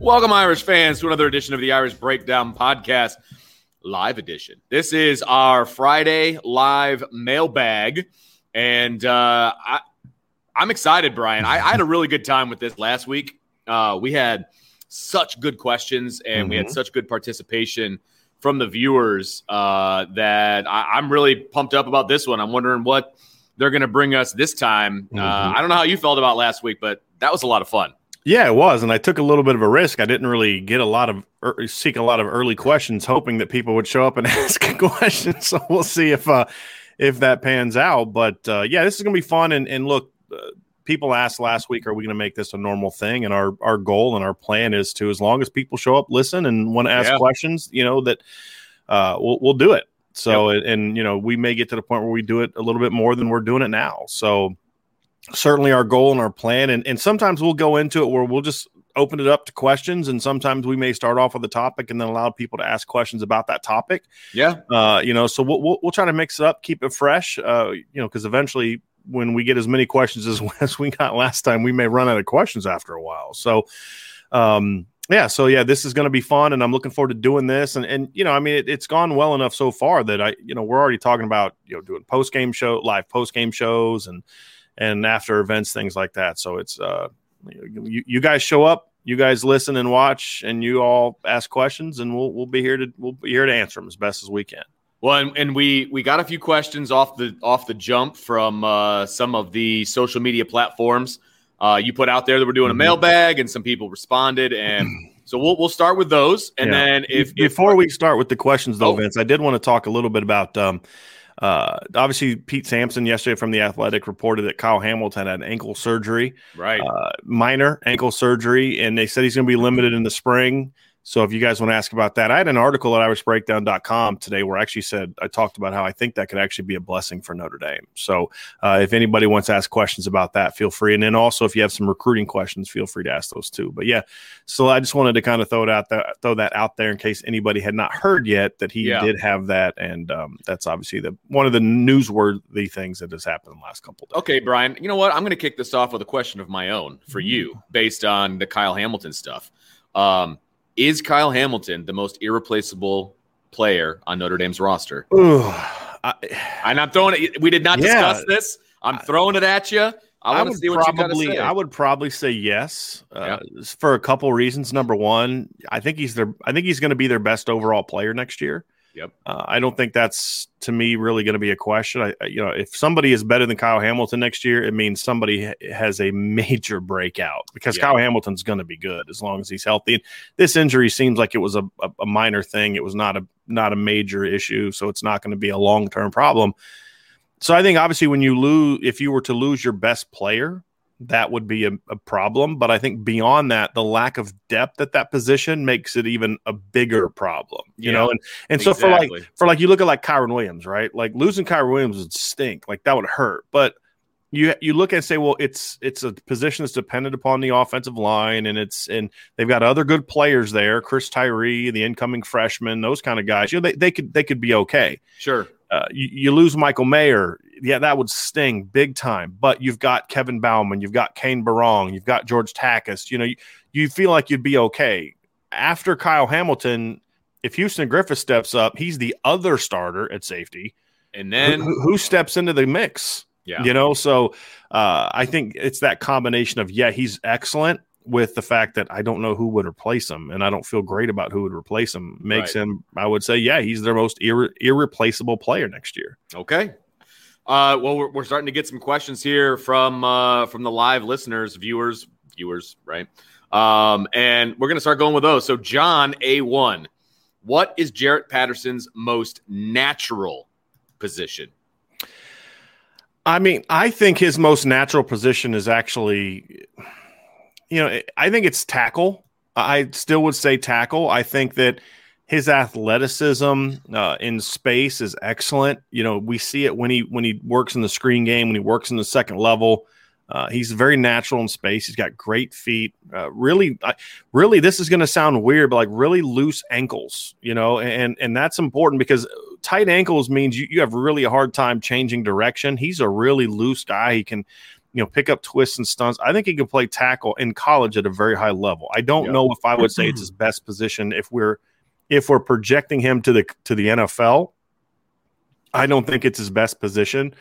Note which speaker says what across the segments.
Speaker 1: Welcome, Irish fans, to another edition of the Irish Breakdown Podcast, live edition. This is our Friday live mailbag, and uh, I, I'm excited, Brian. I, I, had a really good time with this last week. Uh, we had such good questions, and mm-hmm. we had mm-hmm. such good participation from the viewers uh, that I, am really pumped up about this one. I'm wondering what they're going to bring us this time. Uh, mm-hmm. I don't know how you felt about last week, but that was a lot of fun.
Speaker 2: Yeah, it was, and I took a little bit of a risk. I didn't really get a lot of er, seek a lot of early questions, hoping that people would show up and ask questions. So we'll see if uh, if that pans out. But uh, yeah, this is gonna be fun. And and look, uh, people asked last week, are we gonna make this a normal thing? And our our goal and our plan is to, as long as people show up, listen, and want to ask yeah. questions, you know, that uh, we'll we'll do it. So yep. and, and you know, we may get to the point where we do it a little bit more than we're doing it now. So certainly our goal and our plan. And, and sometimes we'll go into it where we'll just open it up to questions. And sometimes we may start off with a topic and then allow people to ask questions about that topic.
Speaker 1: Yeah.
Speaker 2: Uh, you know, so we'll, we'll, we'll, try to mix it up, keep it fresh, uh, you know, because eventually when we get as many questions as, as we got last time, we may run out of questions after a while. So, um, yeah, so yeah, this is going to be fun, and I'm looking forward to doing this. And and you know, I mean, it, it's gone well enough so far that I, you know, we're already talking about you know doing post game show, live post game shows, and and after events, things like that. So it's uh, you, you guys show up, you guys listen and watch, and you all ask questions, and we'll we'll be here to we'll be here to answer them as best as we can.
Speaker 1: Well, and, and we we got a few questions off the off the jump from uh, some of the social media platforms uh, you put out there that we're doing a mm-hmm. mailbag, and some people responded, and so we'll we'll start with those, and yeah. then if
Speaker 2: before
Speaker 1: if,
Speaker 2: we start with the questions, though, oh. Vince, I did want to talk a little bit about. Um, uh, obviously, Pete Sampson yesterday from the Athletic reported that Kyle Hamilton had ankle surgery,
Speaker 1: right? Uh,
Speaker 2: minor ankle surgery, and they said he's going to be limited in the spring. So if you guys want to ask about that, I had an article at irishbreakdown.com today where I actually said I talked about how I think that could actually be a blessing for Notre Dame. So uh, if anybody wants to ask questions about that, feel free. And then also if you have some recruiting questions, feel free to ask those too. But yeah, so I just wanted to kind of throw it out that throw that out there in case anybody had not heard yet that he yeah. did have that, and um, that's obviously the one of the newsworthy things that has happened in the last couple.
Speaker 1: Days. Okay, Brian. You know what? I'm going to kick this off with a question of my own for you, based on the Kyle Hamilton stuff. Um, is Kyle Hamilton the most irreplaceable player on Notre Dame's roster?
Speaker 2: Ooh,
Speaker 1: I, am not throwing it. We did not yeah, discuss this. I'm throwing it at you. I want to see what
Speaker 2: probably. I would probably say yes uh, for a couple reasons. Number one, I think he's their. I think he's going to be their best overall player next year.
Speaker 1: Yep.
Speaker 2: Uh, I don't think that's to me really going to be a question. I, you know, if somebody is better than Kyle Hamilton next year, it means somebody has a major breakout because. Kyle Hamilton's going to be good as long as he's healthy. And this injury seems like it was a, a, a minor thing. It was not a not a major issue, so it's not going to be a long term problem. So I think obviously when you lose, if you were to lose your best player, that would be a, a problem. But I think beyond that, the lack of depth at that position makes it even a bigger problem. You
Speaker 1: Yeah,
Speaker 2: know, and and so for like for like you look at like Kyren Williams, right? Like losing Kyren Williams would stink. Like that would hurt. But you you look and say, well, it's it's a position that's dependent upon the offensive line, and it's and they've got other good players there, Chris Tyree, the incoming freshman, those kind of guys. You know, they, they could they could be okay.
Speaker 1: Sure.
Speaker 2: Uh, you, you lose Michael Mayer, yeah, that would sting big time. But you've got Kevin Bauman, you've got Cane Berrong, you've got George Takacs. You know, you, you feel like you'd be okay after Kyle Hamilton. If Houston Griffith steps up, he's the other starter at safety.
Speaker 1: And then,
Speaker 2: who, who steps into the mix?
Speaker 1: yeah.
Speaker 2: You know, so uh, I think it's that combination of yeah, he's excellent with the fact that I don't know who would replace him, and I don't feel great about who would replace him. Makes
Speaker 1: Right.
Speaker 2: him, I would say, yeah, he's their most irre- irreplaceable player next year.
Speaker 1: Okay. Uh, well, we're, we're starting to get some questions here from uh, from the live listeners, viewers, viewers, right? Um, and we're gonna start going with those. So, John A one, what is Jarrett Patterson's most natural position?
Speaker 2: I mean, I think his most natural position is actually, you know, I think it's tackle. I still would say tackle. I think that his athleticism uh, in space is excellent. You know, we see it when he when he works in the screen game, when he works in the second level. Uh, he's very natural in space. He's got great feet. Uh, really, really, this is going to sound weird, but like really loose ankles. You know, and and that's important because tight ankles means you, you have really a hard time changing direction. He's a really loose guy. He can, you know, pick up twists and stunts. I think he can play tackle in college at a very high level. I don't
Speaker 1: Yeah.
Speaker 2: know if I would say it's his best position if we're if we're projecting him to the to the NFL. I don't think it's his best position.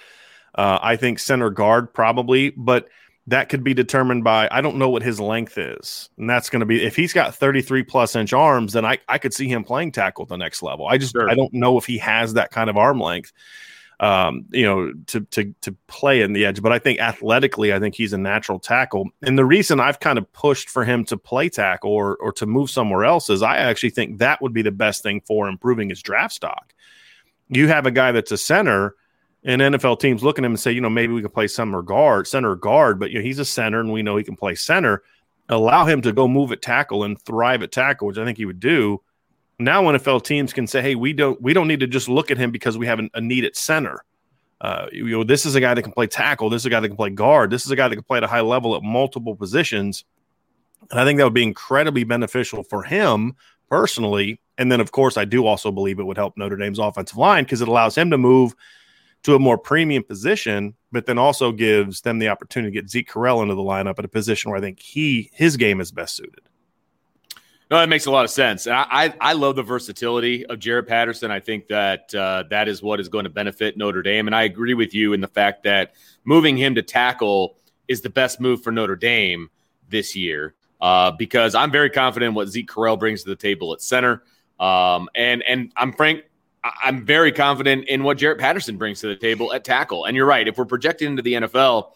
Speaker 2: Uh, I think center guard probably, but that could be determined by I don't know what his length is, and that's going to be if he's got 33 plus inch arms, then I I could see him playing tackle at the next level. I just
Speaker 1: Sure.
Speaker 2: I don't know if he has that kind of arm length, um, you know, to to to play in the edge. But I think athletically, I think he's a natural tackle. And the reason I've kind of pushed for him to play tackle or or to move somewhere else is I actually think that would be the best thing for improving his draft stock. You have a guy that's a center and NFL teams look at him and say, you know, maybe we can play center guard, center guard, but you know, he's a center and we know he can play center. Allow him to go move at tackle and thrive at tackle, which I think he would do. Now NFL teams can say, hey, we don't we don't need to just look at him because we have an, a need at center. Uh, you know, this is a guy that can play tackle. This is a guy that can play guard. This is a guy that can play at a high level at multiple positions. And I think that would be incredibly beneficial for him personally. And then, of course, I do also believe it would help Notre Dame's offensive line because it allows him to move to a more premium position, but then also gives them the opportunity to get Zeke Correll into the lineup at a position where I think he his game is best suited.
Speaker 1: No, that makes a lot of sense. And I, I, I love the versatility of Jarrett Patterson. I think that uh, that is what is going to benefit Notre Dame. And I agree with you in the fact that moving him to tackle is the best move for Notre Dame this year uh, because I'm very confident what Zeke Correll brings to the table at center. Um, and and I'm frank, I'm very confident in what Jarrett Patterson brings to the table at tackle. And you're right. If we're projecting into the NFL,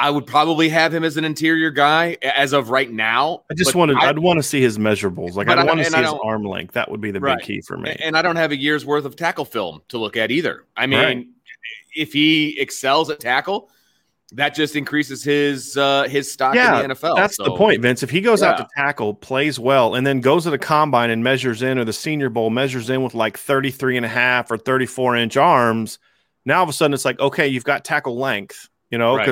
Speaker 1: I would probably have him as an interior guy as of right now.
Speaker 2: I just wanted
Speaker 1: I-
Speaker 2: I'd want to see his measurables. Like
Speaker 1: But
Speaker 2: I
Speaker 1: I-
Speaker 2: want to see his arm length. That would be the
Speaker 1: Right.
Speaker 2: big key for me.
Speaker 1: And I don't have a year's worth of tackle film to look at either. I mean,
Speaker 2: Right.
Speaker 1: if he excels at tackle, that just increases his uh, his stock
Speaker 2: Yeah,
Speaker 1: in the NFL.
Speaker 2: That's the point, Vince. If he goes out to tackle, plays well, and then goes to the combine and measures in, or the senior bowl measures in with like 33 and a half or 34 inch arms, now all of a sudden it's like, okay, you've got tackle length, you know,
Speaker 1: Right.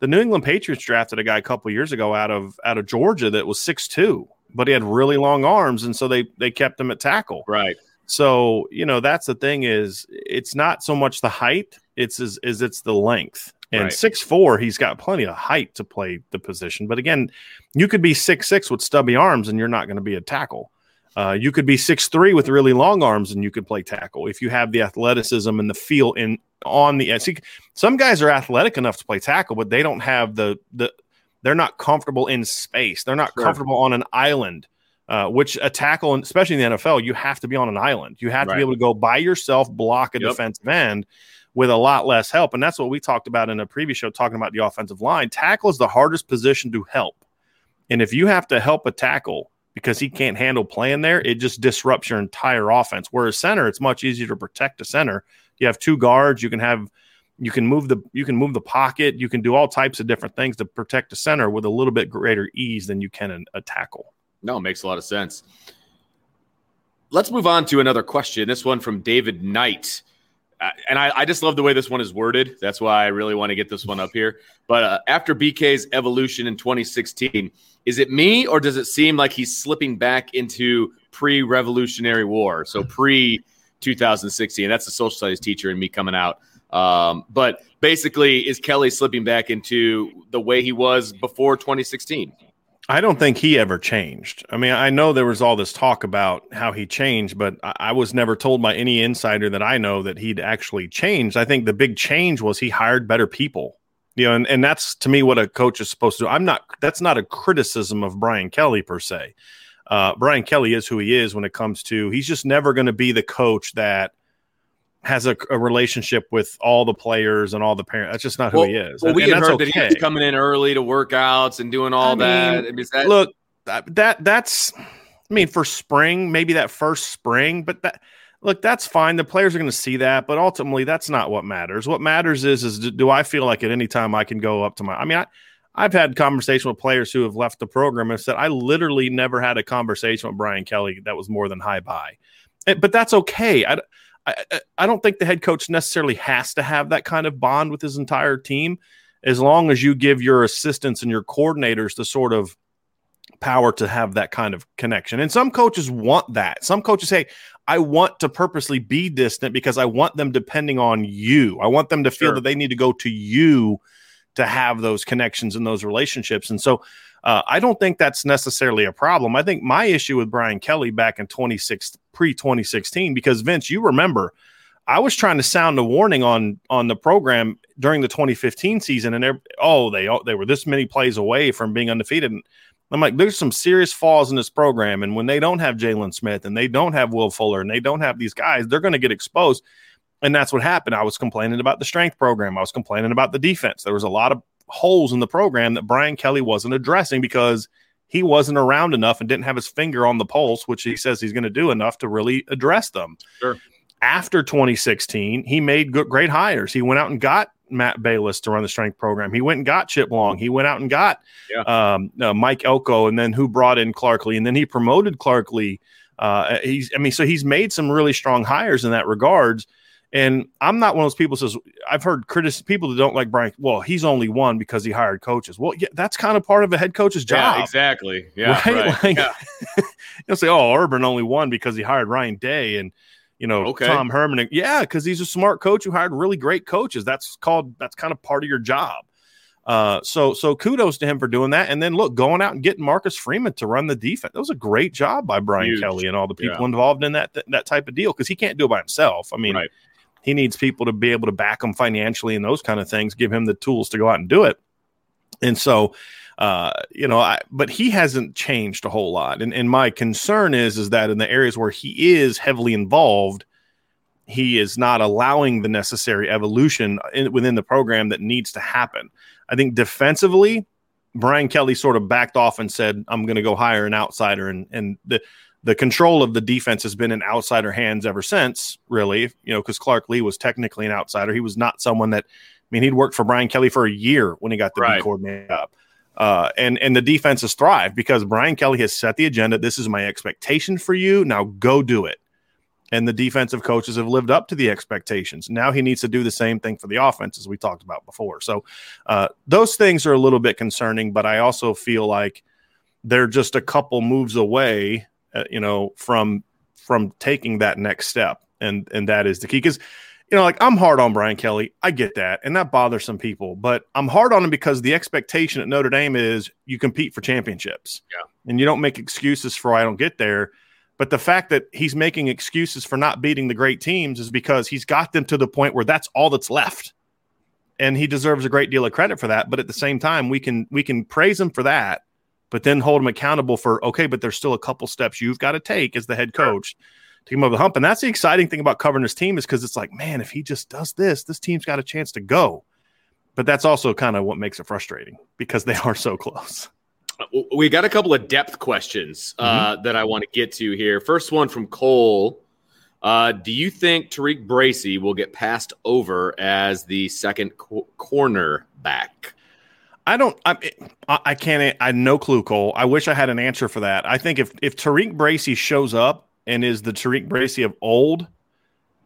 Speaker 2: The New England Patriots drafted a guy a couple years ago out of out of Georgia that was 6'2, but he had really long arms, and so they they kept him at tackle.
Speaker 1: Right.
Speaker 2: So, you know, that's the thing is it's not so much the height, it's is, is it's the length. And
Speaker 1: Right.
Speaker 2: six four, he's got plenty of height to play the position. But again, you could be six six with stubby arms and you're not going to be a tackle. Uh, you could be six three with really long arms and you could play tackle if you have the athleticism and the feel in on the see, some guys are athletic enough to play tackle, but they don't have the the they're not comfortable in space. They're not sure. comfortable on an island. Uh, which a tackle, especially in the NFL, you have to be on an island. You have right. to be able to go by yourself, block a yep. defensive end with a lot less help. And that's what we talked about in a previous show, talking about the offensive line. Tackle is the hardest position to help. And if you have to help a tackle because he can't handle playing there, it just disrupts your entire offense. Whereas center, it's much easier to protect a center. You have two guards, you can have you can move the you can move the pocket, you can do all types of different things to protect a center with a little bit greater ease than you can a tackle.
Speaker 1: No, it makes a lot of sense. Let's move on to another question. This one from David Knight. And I, I, just love the way this one is worded. That's why I really want to get this one up here. But uh, after BK's evolution in 2016, is it me or does it seem like he's slipping back into pre Revolutionary War? So pre 2016. That's the social studies teacher and me coming out. Um, but basically, is Kelly slipping back into the way he was before 2016?
Speaker 2: I don't think he ever changed. I mean, I know there was all this talk about how he changed, but I, was never told by any insider that I know that he'd actually changed. I think the big change was he hired better people. You know, and, and that's to me what a coach is supposed to do. I'm not that's not a criticism of Brian Kelly per se. Uh, Brian Kelly is who he is when it comes to he's just never going to be the coach that – has a, a, relationship with all the players and all the parents. That's just not who
Speaker 1: well,
Speaker 2: he is.
Speaker 1: Well,
Speaker 2: and,
Speaker 1: we had heard okay. that he was coming in early to workouts and doing all I that.
Speaker 2: Mean, that. Look, that that's. I mean, for spring, maybe that first spring, but that look, that's fine. The players are going to see that, but ultimately, that's not what matters. What matters is, is do I feel like at any time I can go up to my? I mean, I. I've had conversation with players who have left the program and said I literally never had a conversation with Brian Kelly that was more than hi bye, eh, but that's okay. I, I, I don't think the head coach necessarily has to have that kind of bond with his entire team as long as you give your assistants and your coordinators the sort of power to have that kind of connection. And some coaches want that. Some coaches say, I want to purposely be distant because I want them depending on you. I want them to feel sure. that they need to go to you to have those connections and those relationships. And so uh, I don't think that's necessarily a problem. I think my issue with Brian Kelly back in 26 pre 2016 because Vince, you remember I was trying to sound a warning on on the program during the 2015 season, and oh, they they were this many plays away from being undefeated. And I'm like, there's some serious flaws in this program, and when they don't have Jaylon Smith and they don't have Will Fuller and they don't have these guys, they're going to get exposed. And that's what happened. I was complaining about the strength program. I was complaining about the defense. There was a lot of holes in the program that Brian Kelly wasn't addressing because he wasn't around enough and didn't have his finger on the pulse, which he says he's going to do enough to really address them.
Speaker 1: Sure.
Speaker 2: After 2016, he made good, great hires. He went out and got Matt Balis to run the strength program. He went and got Chip Long. He went out and got yeah. um, uh, Mike Elko, and then who brought in Clark Lea, and then he promoted Clark Lea. Uh, he's, I mean, so he's made some really strong hires in that regards. And I'm not one of those people says I've heard critics people that don't like Brian. Well, he's only won because he hired coaches. Well, yeah, that's kind of part of a head coach's job.
Speaker 1: Yeah, exactly. Yeah, right.
Speaker 2: right. Like, yeah. you'll say, "Oh, Urban only won because he hired Ryan Day and you know okay. Tom Herman." Yeah, because he's a smart coach who hired really great coaches. That's called that's kind of part of your job. Uh, so so kudos to him for doing that. And then look, going out and getting Marcus Freeman to run the defense. That was a great job by Brian Huge. Kelly and all the people yeah. involved in that th- that type of deal because he can't do it by himself. I mean, right he needs people to be able to back him financially and those kind of things, give him the tools to go out and do it. And so, uh, you know, I, but he hasn't changed a whole lot. And, and my concern is, is that in the areas where he is heavily involved, he is not allowing the necessary evolution in, within the program that needs to happen. I think defensively, Brian Kelly sort of backed off and said, "I'm going to go hire an outsider," and and the the control of the defense has been in outsider hands ever since, really, you know, because Clark Lea was technically an outsider. He was not someone that, I mean, he'd worked for Brian Kelly for a year when he got the right. D coordinator up. Uh, and and the defense has thrived because Brian Kelly has set the agenda. This is my expectation for you. Now go do it. And the defensive coaches have lived up to the expectations. Now he needs to do the same thing for the offense, as we talked about before. So uh, those things are a little bit concerning, but I also feel like they're just a couple moves away uh, you know, from from taking that next step, and and that is the key. Because you know, like I'm hard on Brian Kelly, I get that, and that bothers some people. But I'm hard on him because the expectation at Notre Dame is you compete for championships,
Speaker 1: yeah,
Speaker 2: and you don't make excuses for I don't get there. But the fact that he's making excuses for not beating the great teams is because he's got them to the point where that's all that's left. And he deserves a great deal of credit for that. But at the same time, we can we can praise him for that, but then hold them accountable for okay, but there's still a couple steps you've got to take as the head coach to come over the hump. And that's the exciting thing about covering this team is because it's like, man, if he just does this, this team's got a chance to go. But that's also kind of what makes it frustrating because they are so close.
Speaker 1: We got a couple of depth questions uh, mm-hmm. that I want to get to here. First one from Cole. Uh, do you think TaRiq Bracy will get passed over as the second co- corner back?
Speaker 2: I don't. I, I can't. I no clue, Cole. I wish I had an answer for that. I think if if TaRiq Bracy shows up and is the TaRiq Bracy of old,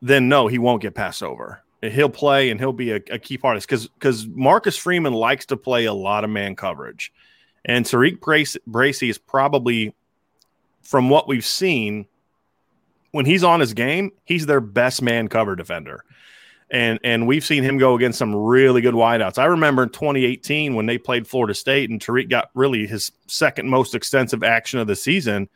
Speaker 2: then no, he won't get passed over. He'll play and he'll be a, a key part of this because because Marcus Freeman likes to play a lot of man coverage. And TaRiq Bracy, Bracy is probably, from what we've seen, when he's on his game, he's their best man cover defender. And and we've seen him go against some really good wideouts. I remember in 2018 when they played Florida State and TaRiq got really his second most extensive action of the season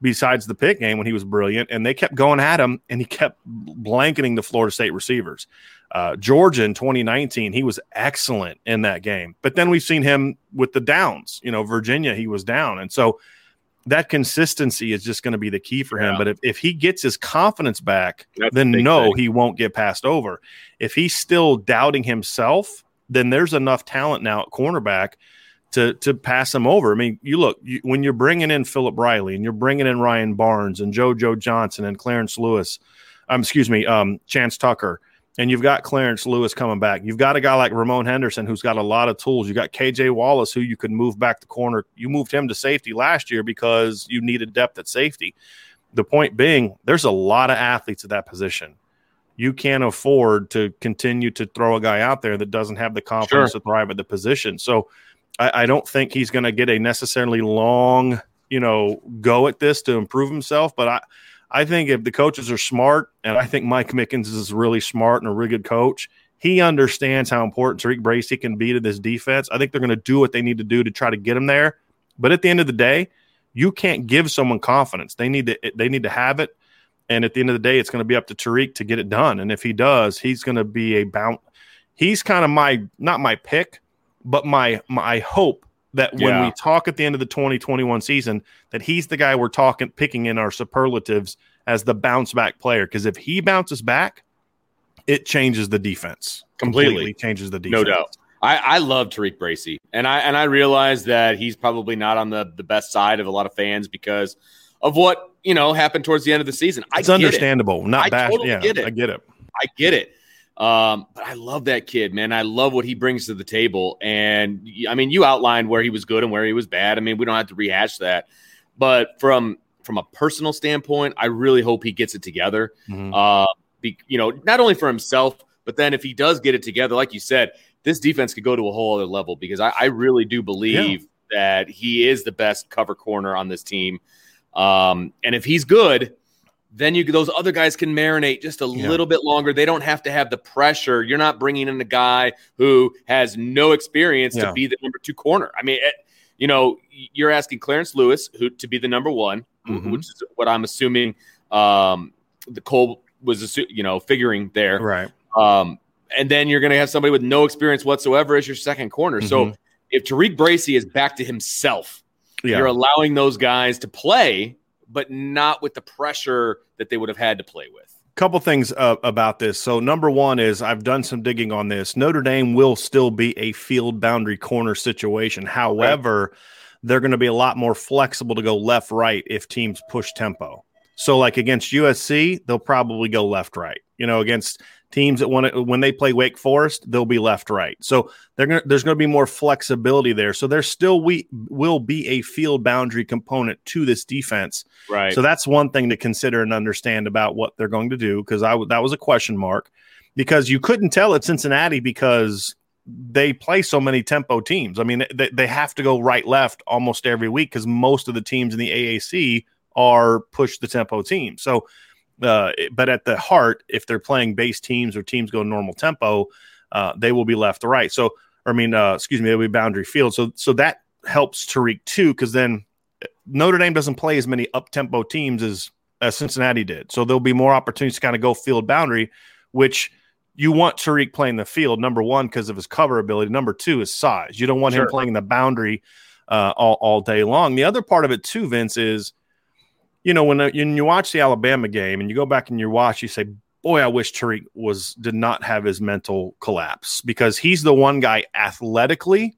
Speaker 2: besides the pick game when he was brilliant. And they kept going at him and he kept blanketing the Florida State receivers. Uh, Georgia in 2019, he was excellent in that game. But then we've seen him with the downs. You know, Virginia, he was down. And so that consistency is just going to be the key for him. But if, if he gets his confidence back, That's then no, thing. he won't get passed over. If he's still doubting himself, then there's enough talent now at cornerback to to pass him over. I mean, you look you, when you're bringing in Philip Riley and you're bringing in Ryan Barnes and JoJo Johnson and Clarence Lewis, um, excuse me, um, Chance Tucker – and you've got Clarence Lewis coming back. You've got a guy like Ramon Henderson who's got a lot of tools. You got KJ Wallace who you could move back the corner. You moved him to safety last year because you needed depth at safety. The point being, there's a lot of athletes at that position. You can't afford to continue to throw a guy out there that doesn't have the confidence sure. to thrive at the position. So I, I don't think he's going to get a necessarily long, you know, go at this to improve himself. But I I think if the coaches are smart, and I think Mike Mickens is really smart and a really good coach, he understands how important TaRiq Bracy can be to this defense. I think they're going to do what they need to do to try to get him there. But at the end of the day, you can't give someone confidence. They need to they need to have it. And at the end of the day, it's going to be up to Tariq to get it done. And if he does, he's going to be a bounce. He's kind of my not my pick, but my my hope that when yeah. we talk at the end of the 2021 season, that he's the guy we're talking picking in our superlatives as the bounce back player. Because if he bounces back, it changes the defense completely. completely changes the defense.
Speaker 1: No doubt. I, I love Tariq Bracy, and I and I realize that he's probably not on the the best side of a lot of fans because of what you know happened towards the end of the season.
Speaker 2: It's understandable,
Speaker 1: it.
Speaker 2: not
Speaker 1: I
Speaker 2: bad.
Speaker 1: Totally
Speaker 2: yeah,
Speaker 1: get it.
Speaker 2: I get it.
Speaker 1: I get it. Um, but I love that kid, man. I love what he brings to the table. And I mean, you outlined where he was good and where he was bad. I mean, we don't have to rehash that. But from from a personal standpoint, I really hope he gets it together. Mm-hmm. Uh, be, you know, not only for himself, but then if he does get it together, like you said, this defense could go to a whole other level because I, I really do believe yeah. that he is the best cover corner on this team. Um, and if he's good, then you those other guys can marinate just a yeah. little bit longer. They don't have to have the pressure. You're not bringing in a guy who has no experience yeah. to be the number two corner. I mean, it, you know, you're asking Clarence Lewis who to be the number one, mm-hmm. which is what I'm assuming um, the Cole was, you know, figuring there,
Speaker 2: right?
Speaker 1: Um, and then you're going to have somebody with no experience whatsoever as your second corner. Mm-hmm. So if TaRiq Bracy is back to himself, yeah. you're allowing those guys to play but not with the pressure that they would have had to play with.
Speaker 2: Couple things uh, about this. So, number one is I've done some digging on this. Notre Dame will still be a field boundary corner situation. However, right. they're going to be a lot more flexible to go left right if teams push tempo. So, like against USC, they'll probably go left right. You know, against teams that want to when they play Wake Forest, they'll be left right. So they're gonna, there's going to be more flexibility there. So there still we will be a field boundary component to this defense.
Speaker 1: Right.
Speaker 2: So that's one thing to consider and understand about what they're going to do because I that was a question mark because you couldn't tell at Cincinnati because they play so many tempo teams. I mean, they, they have to go right left almost every week because most of the teams in the AAC are push the tempo team. So uh, but at the heart, if they're playing base teams or teams go normal tempo, uh, they will be left to right. So, I mean, uh, excuse me, they'll be boundary field. So, so that helps Tariq too, because then Notre Dame doesn't play as many up tempo teams as as Cincinnati did. So there'll be more opportunities to kind of go field boundary, which you want Tariq playing the field, number one, because of his cover ability. Number two is size. You don't want sure. him playing the boundary uh, all, all day long. The other part of it, too, Vince, is you know, when, uh, when you watch the Alabama game and you go back and you watch, you say, boy, I wish Tariq was did not have his mental collapse because he's the one guy athletically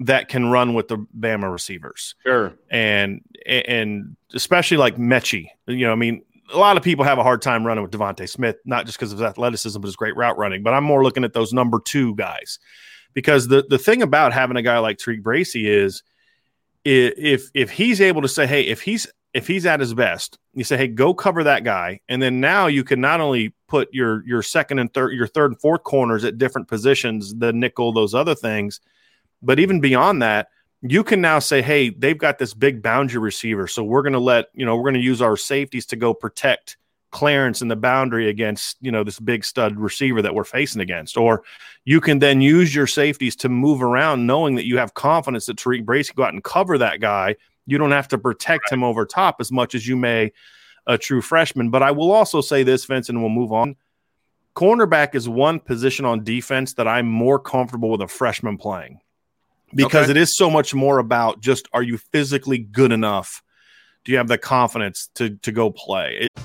Speaker 2: that can run with the Bama receivers.
Speaker 1: Sure.
Speaker 2: And and especially like Metchie. You know, I mean, a lot of people have a hard time running with DeVonta Smith, not just because of his athleticism, but his great route running. But I'm more looking at those number two guys. Because the the thing about having a guy like Tariq Bracy is if if he's able to say, hey, if he's if he's at his best, you say, "Hey, go cover that guy," and then now you can not only put your your second and third, your third and fourth corners at different positions, the nickel, those other things, but even beyond that, you can now say, "Hey, they've got this big boundary receiver, so we're going to let you know we're going to use our safeties to go protect Clarence in the boundary against you know this big stud receiver that we're facing against." Or you can then use your safeties to move around, knowing that you have confidence that Tariq Bracy go out and cover that guy you don't have to protect right. him over top as much as you may a true freshman. But I will also say this, Vince, and we'll move on. Cornerback is one position on defense that I'm more comfortable with a freshman playing because okay. it is so much more about just are you physically good enough? Do you have the confidence to to go play? It-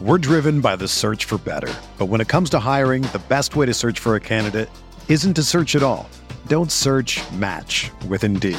Speaker 3: We're driven by the search for better. But when it comes to hiring, the best way to search for a candidate isn't to search at all. Don't search, match with Indeed.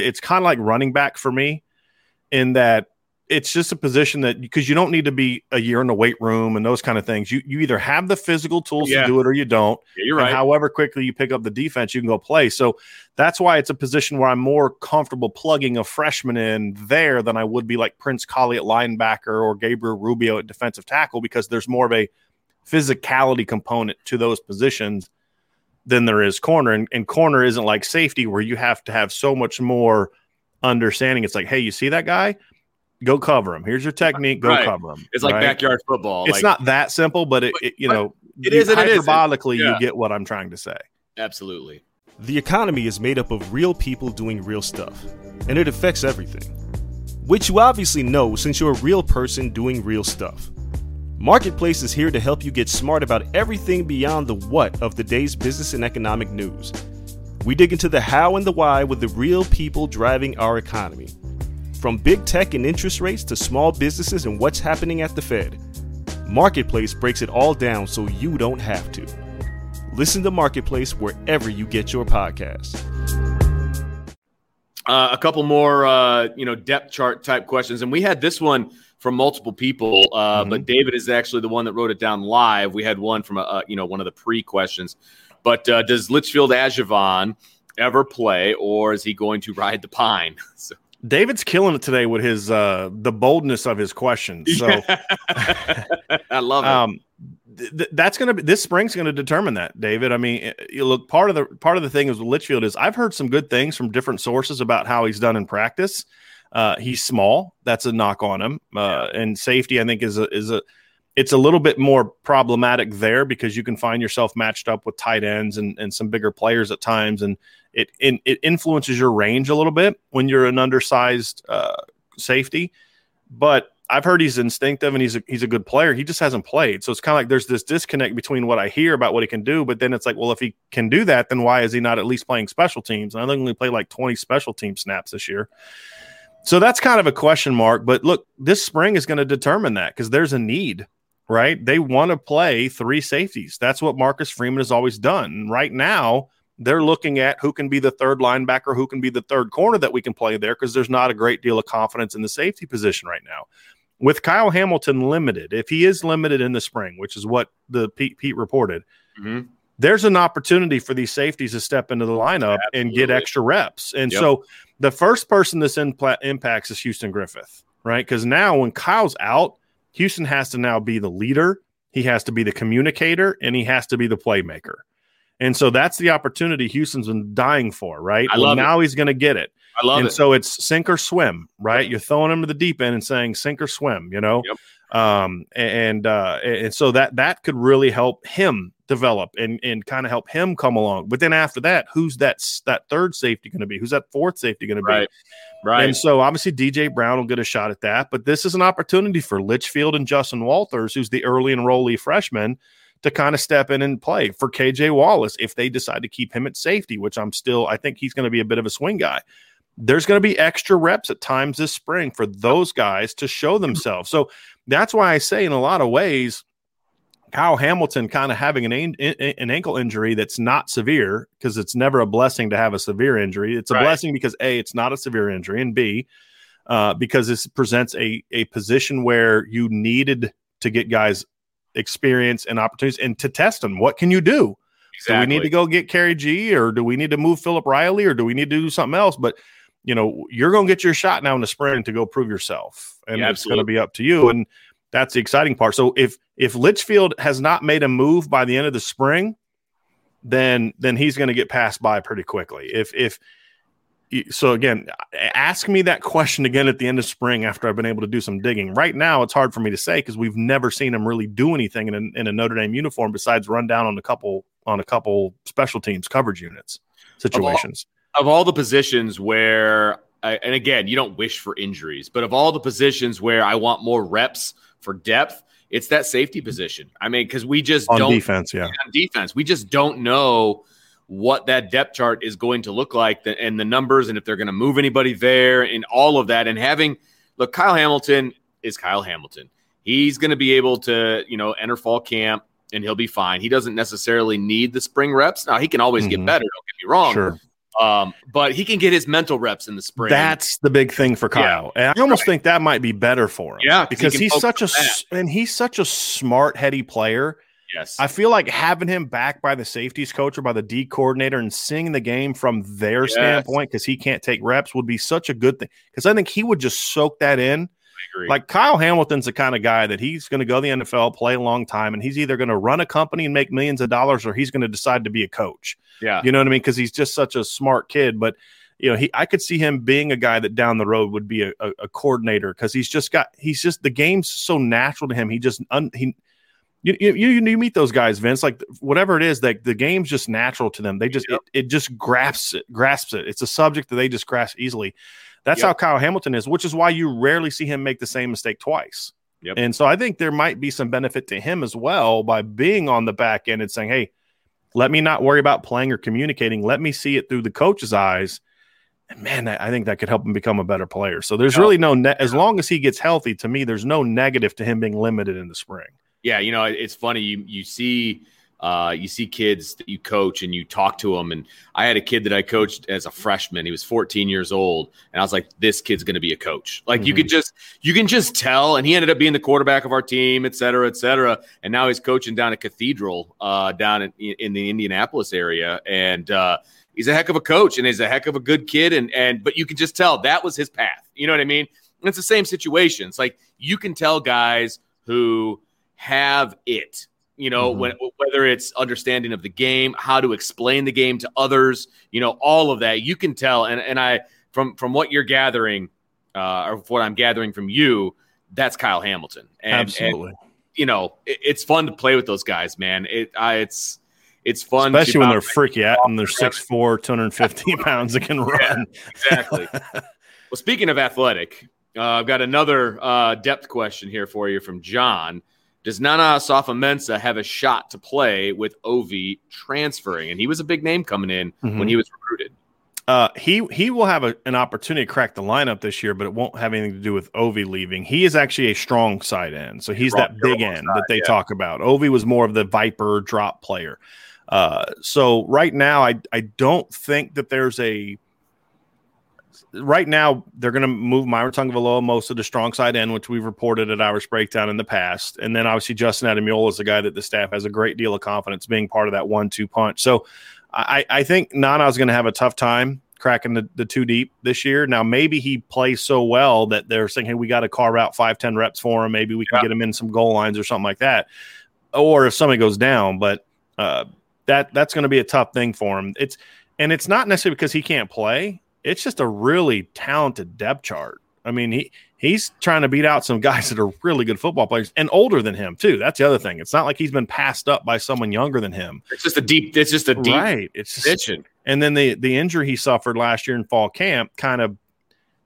Speaker 2: It's kind of like running back for me in that it's just a position that because you don't need to be a year in the weight room and those kind of things. You you either have the physical tools yeah. to do it or you don't.
Speaker 1: Yeah, you're right.
Speaker 2: however quickly you pick up the defense, you can go play. So that's why it's a position where I'm more comfortable plugging a freshman in there than I would be like Prince Kollie at linebacker or Gabriel Rubio at defensive tackle because there's more of a physicality component to those positions than there is corner. And, and corner isn't like safety where you have to have so much more understanding. It's like, hey, you see that guy? Go cover him. Here's your technique. Go
Speaker 1: right.
Speaker 2: cover him.
Speaker 1: It's like
Speaker 2: right?
Speaker 1: backyard football.
Speaker 2: It's
Speaker 1: like,
Speaker 2: not that simple, but it, it you know,
Speaker 1: it is
Speaker 2: hyperbolically,
Speaker 1: yeah.
Speaker 2: you get what I'm trying to say.
Speaker 1: Absolutely.
Speaker 4: The economy is made up of real people doing real stuff, and it affects everything. Which you obviously know since you're a real person doing real stuff. Marketplace is here to help you get smart about everything beyond the what of the day's business and economic news. We dig into the how and the why with the real people driving our economy. From big tech and interest rates to small businesses and what's happening at the Fed. Marketplace breaks it all down so you don't have to. Listen to Marketplace wherever you get your podcasts.
Speaker 1: Uh, a couple more, uh, you know, depth chart type questions, and we had this one from multiple people, uh, mm-hmm. but David is actually the one that wrote it down live. We had one from a, you know one of the pre questions, but uh, does Litchfield Ajavon ever play, or is he going to ride the pine? so.
Speaker 2: David's killing it today with his uh the boldness of his questions. So
Speaker 1: I love it.
Speaker 2: Um, th- that's going to be this spring's going to determine that, David. I mean, you look part of the part of the thing is with Litchfield is I've heard some good things from different sources about how he's done in practice. Uh, he's small. That's a knock on him. Uh, and safety, I think, is a is a it's a little bit more problematic there because you can find yourself matched up with tight ends and, and some bigger players at times, and it in, it influences your range a little bit when you're an undersized uh, safety. But I've heard he's instinctive and he's a, he's a good player. He just hasn't played, so it's kind of like there's this disconnect between what I hear about what he can do, but then it's like, well, if he can do that, then why is he not at least playing special teams? And I think he played like 20 special team snaps this year. So that's kind of a question mark. But look, this spring is going to determine that because there's a need, right? They want to play three safeties. That's what Marcus Freeman has always done. Right now, they're looking at who can be the third linebacker, who can be the third corner that we can play there because there's not a great deal of confidence in the safety position right now. With Kyle Hamilton limited, if he is limited in the spring, which is what the Pete, Pete reported, mm-hmm. There's an opportunity for these safeties to step into the lineup Absolutely. and get extra reps. And yep. so the first person this impl- impacts is Houston Griffith, right? Because now when Kyle's out, Houston has to now be the leader, he has to be the communicator, and he has to be the playmaker. And so that's the opportunity Houston's been dying for, right?
Speaker 1: I well,
Speaker 2: now it. he's going to get it.
Speaker 1: I love
Speaker 2: and
Speaker 1: it.
Speaker 2: so it's sink or swim, right? Yep. You're throwing him to the deep end and saying sink or swim, you know? Yep. Um, and uh, and so that that could really help him develop and and kind of help him come along. But then after that, who's that that third safety going to be? Who's that fourth safety going to be?
Speaker 1: Right. Right.
Speaker 2: And so obviously DJ Brown will get a shot at that, but this is an opportunity for Litchfield and Justin Walters, who's the early enrollee freshman, to kind of step in and play for KJ Wallace if they decide to keep him at safety, which I'm still, I think he's going to be a bit of a swing guy. There's going to be extra reps at times this spring for those guys to show themselves. So that's why I say, in a lot of ways, Kyle Hamilton kind of having an, an ankle injury that's not severe because it's never a blessing to have a severe injury. It's a right. blessing because A, it's not a severe injury, and B, uh, because this presents a, a position where you needed to get guys experience and opportunities and to test them. What can you do? Exactly. Do we need to go get Kerry G or do we need to move Philip Riley or do we need to do something else? But you know, you're going to get your shot now in the spring to go prove yourself, and yeah, it's going to be up to you. And that's the exciting part. So if if Litchfield has not made a move by the end of the spring, then then he's going to get passed by pretty quickly. If if so again, ask me that question again at the end of spring after I've been able to do some digging. Right now, it's hard for me to say because we've never seen him really do anything in a, in a Notre Dame uniform besides run down on a couple on a couple special teams coverage units situations.
Speaker 1: Of all, the positions where, and again, you don't wish for injuries, but of all the positions where I want more reps for depth, it's that safety position. I mean, because we just
Speaker 2: on
Speaker 1: don't
Speaker 2: defense, yeah,
Speaker 1: on defense, we just don't know what that depth chart is going to look like and the numbers and if they're going to move anybody there and all of that. And having look, Kyle Hamilton is Kyle Hamilton. He's going to be able to, you know, enter fall camp and he'll be fine. He doesn't necessarily need the spring reps. Now he can always mm-hmm. get better. Don't get me wrong.
Speaker 2: Sure.
Speaker 1: Um, but he can get his mental reps in the spring.
Speaker 2: That's the big thing for Kyle. Yeah. And I almost right. think that might be better for him.
Speaker 1: Yeah,
Speaker 2: because he he's such a that. and he's such a smart, heady player
Speaker 1: Yes.
Speaker 2: I feel like having him back by the safeties coach or by the D coordinator and seeing the game from their yes. standpoint because he can't take reps would be such a good thing. Because I think he would just soak that in. Like Kyle Hamilton's the kind of guy that he's going to go to the NFL, play a long time, and he's either going to run a company and make millions of dollars or he's going to decide to be a coach.
Speaker 1: Yeah.
Speaker 2: You know what I mean? Because he's just such a smart kid. But you know, he I could see him being a guy that down the road would be a, a, a coordinator because he's just got he's just the game's so natural to him. He just un, he you, you you meet those guys, Vince. Like whatever it is, like the game's just natural to them. They just yep. it, it just grasps it, grasps it. It's a subject that they just grasp easily. That's yep. how Kyle Hamilton is, which is why you rarely see him make the same mistake twice.
Speaker 1: Yep.
Speaker 2: And so I think there might be some benefit to him as well by being on the back end and saying, "Hey, let me not worry about playing or communicating. Let me see it through the coach's eyes." And man, I think that could help him become a better player. So there's really no ne- as long as he gets healthy. To me, there's no negative to him being limited in the spring.
Speaker 1: Yeah, you know, it's funny. You you see uh, you see kids that you coach and you talk to them. And I had a kid that I coached as a freshman. He was 14 years old, and I was like, "This kid's going to be a coach." Like mm-hmm. you could just you can just tell. And he ended up being the quarterback of our team, et cetera, et cetera. And now he's coaching down at Cathedral, uh, down in, in the Indianapolis area, and uh, he's a heck of a coach and he's a heck of a good kid. And and but you can just tell that was his path. You know what I mean? And it's the same situation. It's like you can tell guys who have it you know mm-hmm. when, whether it's understanding of the game how to explain the game to others you know all of that you can tell. And, and i from from what you're gathering uh, or what i'm gathering from you that's kyle hamilton.
Speaker 2: And, absolutely.
Speaker 1: and, you know it, it's fun to play with those guys man. It I, it's it's fun
Speaker 2: especially when they're freaky at and they're 6'4 250 pounds that can run.
Speaker 1: yeah, exactly. Well speaking of athletic uh, i've got another uh, depth question here for you from john does Nana Osafo-Mensah have a shot to play with Ovie transferring? And he was a big name coming in mm-hmm. when he was recruited.
Speaker 2: Uh, he he will have a, an opportunity to crack the lineup this year, but it won't have anything to do with Ovie leaving. He is actually a strong side end, so he's that big end side, that they yeah. talk about. Ovie was more of the Viper drop player. Uh, so right now, I I don't think that there's a right now they're going to move Myron Tagovailoa most of the strong side end, which we've reported at Irish Breakdown in the past, and then obviously Justin Ademilola is a guy that the staff has a great deal of confidence being part of that one-two punch. So I, I think Nana is going to have a tough time cracking the, the two deep this year. Now maybe he plays so well that they're saying, hey, we got to carve out five ten reps for him. Maybe we can yeah. get him in some goal lines or something like that, or if somebody goes down, but. Uh, that that's going to be a tough thing for him. It's and it's not necessarily because he can't play it's just a really talented depth chart. I mean, he he's trying to beat out some guys that are really good football players and older than him too. That's the other thing. It's not like he's been passed up by someone younger than him.
Speaker 1: It's just a deep. It's just a deep.
Speaker 2: Right. It's just, And then the the injury he suffered last year in fall camp kind of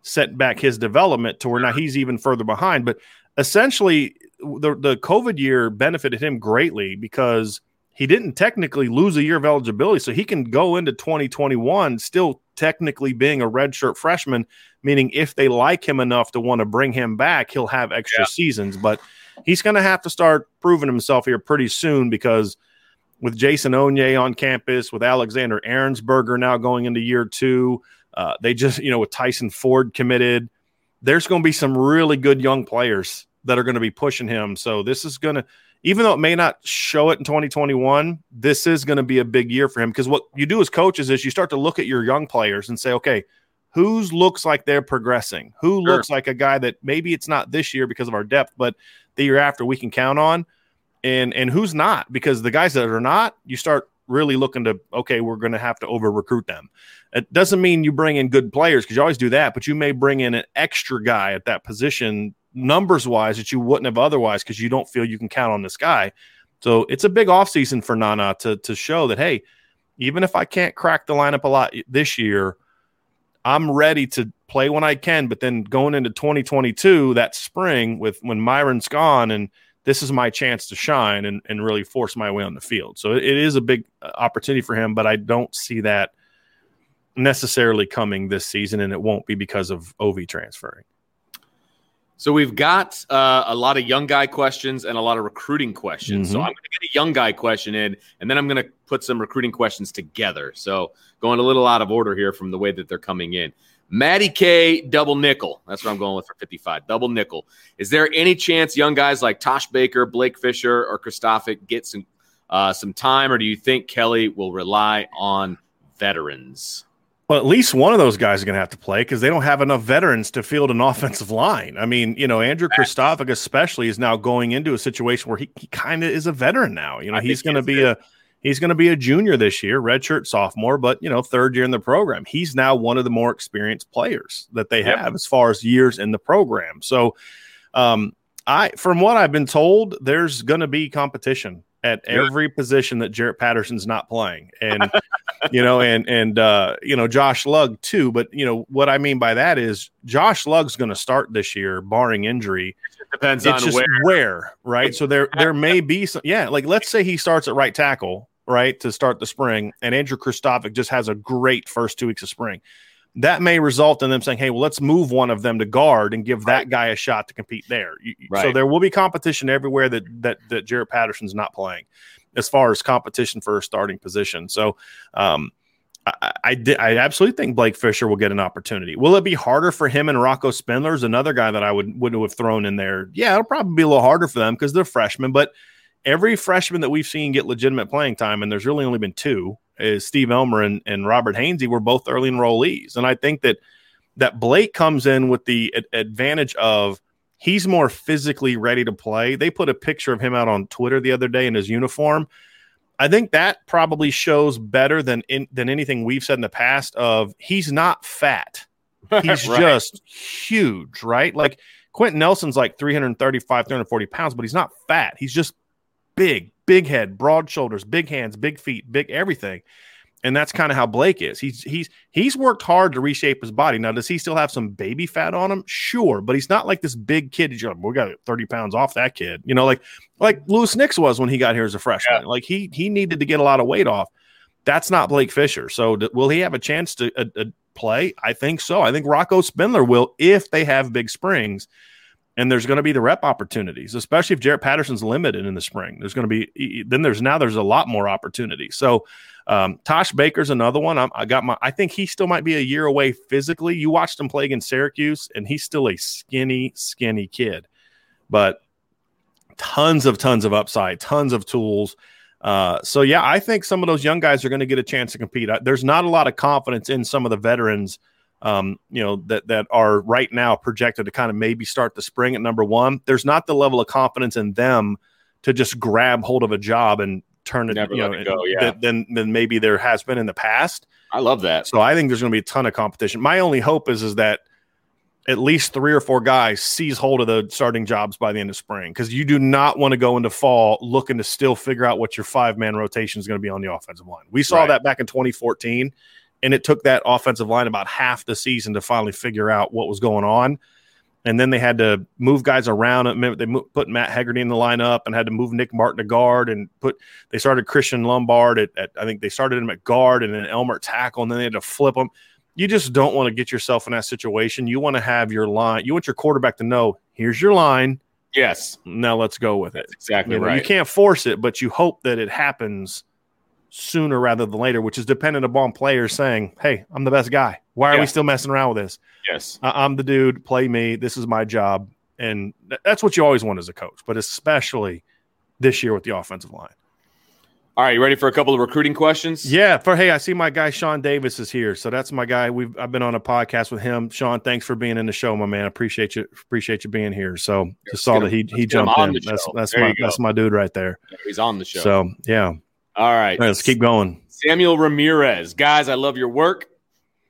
Speaker 2: set back his development to where now he's even further behind. But essentially, the the COVID year benefited him greatly because he didn't technically lose a year of eligibility, so he can go into 2021 still technically being a redshirt freshman, meaning if they like him enough to want to bring him back, he'll have extra yeah. seasons. But he's going to have to start proving himself here pretty soon because with Jason Onye on campus, with Alexander Ehrensberger now going into year two, uh, they just, you know, with Tyson Ford committed, there's going to be some really good young players that are going to be pushing him. So this is going to, even though it may not show it in 2021, this is going to be a big year for him because what you do as coaches is you start to look at your young players and say, okay, who's looks like they're progressing? Who sure. looks like a guy that maybe it's not this year because of our depth, but the year after we can count on? And and who's not? Because the guys that are not, you start really looking to okay, we're going to have to over recruit them. It doesn't mean you bring in good players because you always do that, but you may bring in an extra guy at that position numbers wise that you wouldn't have otherwise because you don't feel you can count on this guy. So it's a big offseason for Nana to to show that hey, even if I can't crack the lineup a lot this year, I'm ready to play when I can. But then going into 2022, that spring with when Myron's gone and this is my chance to shine and, and really force my way on the field. So it, is a big uh, opportunity for him, but I don't see that necessarily coming this season, and it won't be because of Ovie transferring.
Speaker 1: So we've got uh, a lot of young guy questions and a lot of recruiting questions. Mm-hmm. So I'm going to get a young guy question in, and then I'm going to put some recruiting questions together. So going a little out of order here from the way that they're coming in. Maddie K, double nickel. That's what I'm going with for 55. Double nickel. Is there any chance young guys like Tosh Baker, Blake Fisher, or Kristofic get some uh, some time, or do you think Kelly will rely on veterans?
Speaker 2: Well, at least one of those guys is going to have to play because they don't have enough veterans to field an offensive line. I mean, you know, Andrew Kristofic especially is now going into a situation where he, he kind of is a veteran now. You know, I he's going to be good. a he's going to be a junior this year, redshirt sophomore, but you know, third year in the program. He's now one of the more experienced players that they have yep. as far as years in the program. So, um, I from what I've been told, there's going to be competition at every position that Jarrett Patterson's not playing. And you know, and and uh, you know, Josh Lugg too. But you know, what I mean by that is Josh Lugg's gonna start this year, barring injury.
Speaker 1: It depends it's on just where.
Speaker 2: where, right? So there there may be some yeah, like let's say he starts at right tackle, right, to start the spring, and Andrew Kristofic just has a great first two weeks of spring that may result in them saying, "Hey, well, let's move one of them to guard and give that guy a shot to compete there." Right. So there will be competition everywhere that that that Jarrett Patterson's not playing, as far as competition for a starting position. So, um, I, I, did, I absolutely think Blake Fisher will get an opportunity. Will it be harder for him and Rocco Spindler's another guy that I would would have thrown in there? Yeah, it'll probably be a little harder for them because they're freshmen, but every freshman that we've seen get legitimate playing time, and there's really only been two, is Steve Elmer and, and Robert Hainsey were both early enrollees. And I think that that Blake comes in with the advantage of he's more physically ready to play. They put a picture of him out on Twitter the other day in his uniform. I think that probably shows better than in, than anything we've said in the past of he's not fat. He's right. just huge, right? Like Quenton Nelson's like 335, 340 pounds, but he's not fat. He's just big, big head, broad shoulders, big hands, big feet, big everything. And that's kind of how Blake is. He's he's he's worked hard to reshape his body. Now, does he still have some baby fat on him? Sure, but he's not like this big kid. Like, we got 30 pounds off that kid. You know, like like Louis Nix was when he got here as a freshman. Yeah. Like he he needed to get a lot of weight off. That's not Blake Fisher. So th- will he have a chance to uh, uh, play? I think so. I think Rocco Spindler will if they have big springs. And there's going to be the rep opportunities, especially if Jarrett Patterson's limited in the spring. There's going to be then there's now there's a lot more opportunity. So um, Tosh Baker's another one. I'm, I got my. I think he still might be a year away physically. You watched him play against Syracuse, and he's still a skinny, skinny kid, but tons of tons of upside, tons of tools. Uh, so yeah, I think some of those young guys are going to get a chance to compete. There's not a lot of confidence in some of the veterans, um, you know, that that are right now projected to kind of maybe start the spring at number one. There's not the level of confidence in them to just grab hold of a job and turn it,
Speaker 1: Never
Speaker 2: you know,
Speaker 1: it go, yeah.
Speaker 2: than than maybe there has been in the past.
Speaker 1: I love that.
Speaker 2: So I think there's going to be a ton of competition. My only hope is is that at least three or four guys seize hold of the starting jobs by the end of spring because you do not want to go into fall looking to still figure out what your five man rotation is going to be on the offensive line. We saw
Speaker 1: Right.
Speaker 2: that back in 2014, and it took that offensive line about half the season to finally figure out what was going on. And then they had to move guys around. They put Matt Hegarty in the lineup and had to move Nick Martin to guard and put. They started Christian Lombard at, at I think they started him at guard and then Elmer tackle, and then they had to flip him. You just don't want to get yourself in that situation. You want to have your line. You want your quarterback to know here's your line.
Speaker 1: Yes,
Speaker 2: Now let's go with it.
Speaker 1: that's exactly
Speaker 2: You, know,
Speaker 1: right.
Speaker 2: you can't force it, but you hope that it happens sooner rather than later, which is dependent upon players saying, "Hey, I'm the best guy. Why are
Speaker 1: Yeah.
Speaker 2: we still messing around with this?
Speaker 1: Yes.
Speaker 2: I- I'm the dude. Play me. This is my job." And th- that's what you always want as a coach, but especially this year with the offensive line.
Speaker 1: All right, you ready for a couple of recruiting questions?
Speaker 2: Yeah. For hey, I see my guy Sean Davis is here, so that's my guy. We've I've been on a podcast with him. Sean, thanks for being in the show, my man. Appreciate you. Appreciate you being here. So just saw that he he
Speaker 1: let's get him
Speaker 2: jumped in. That's that's
Speaker 1: There
Speaker 2: my that's my dude right there.
Speaker 1: He's on the show.
Speaker 2: So yeah,
Speaker 1: All right.
Speaker 2: All right, let's keep going.
Speaker 1: Samuel Ramirez. Guys, I love your work.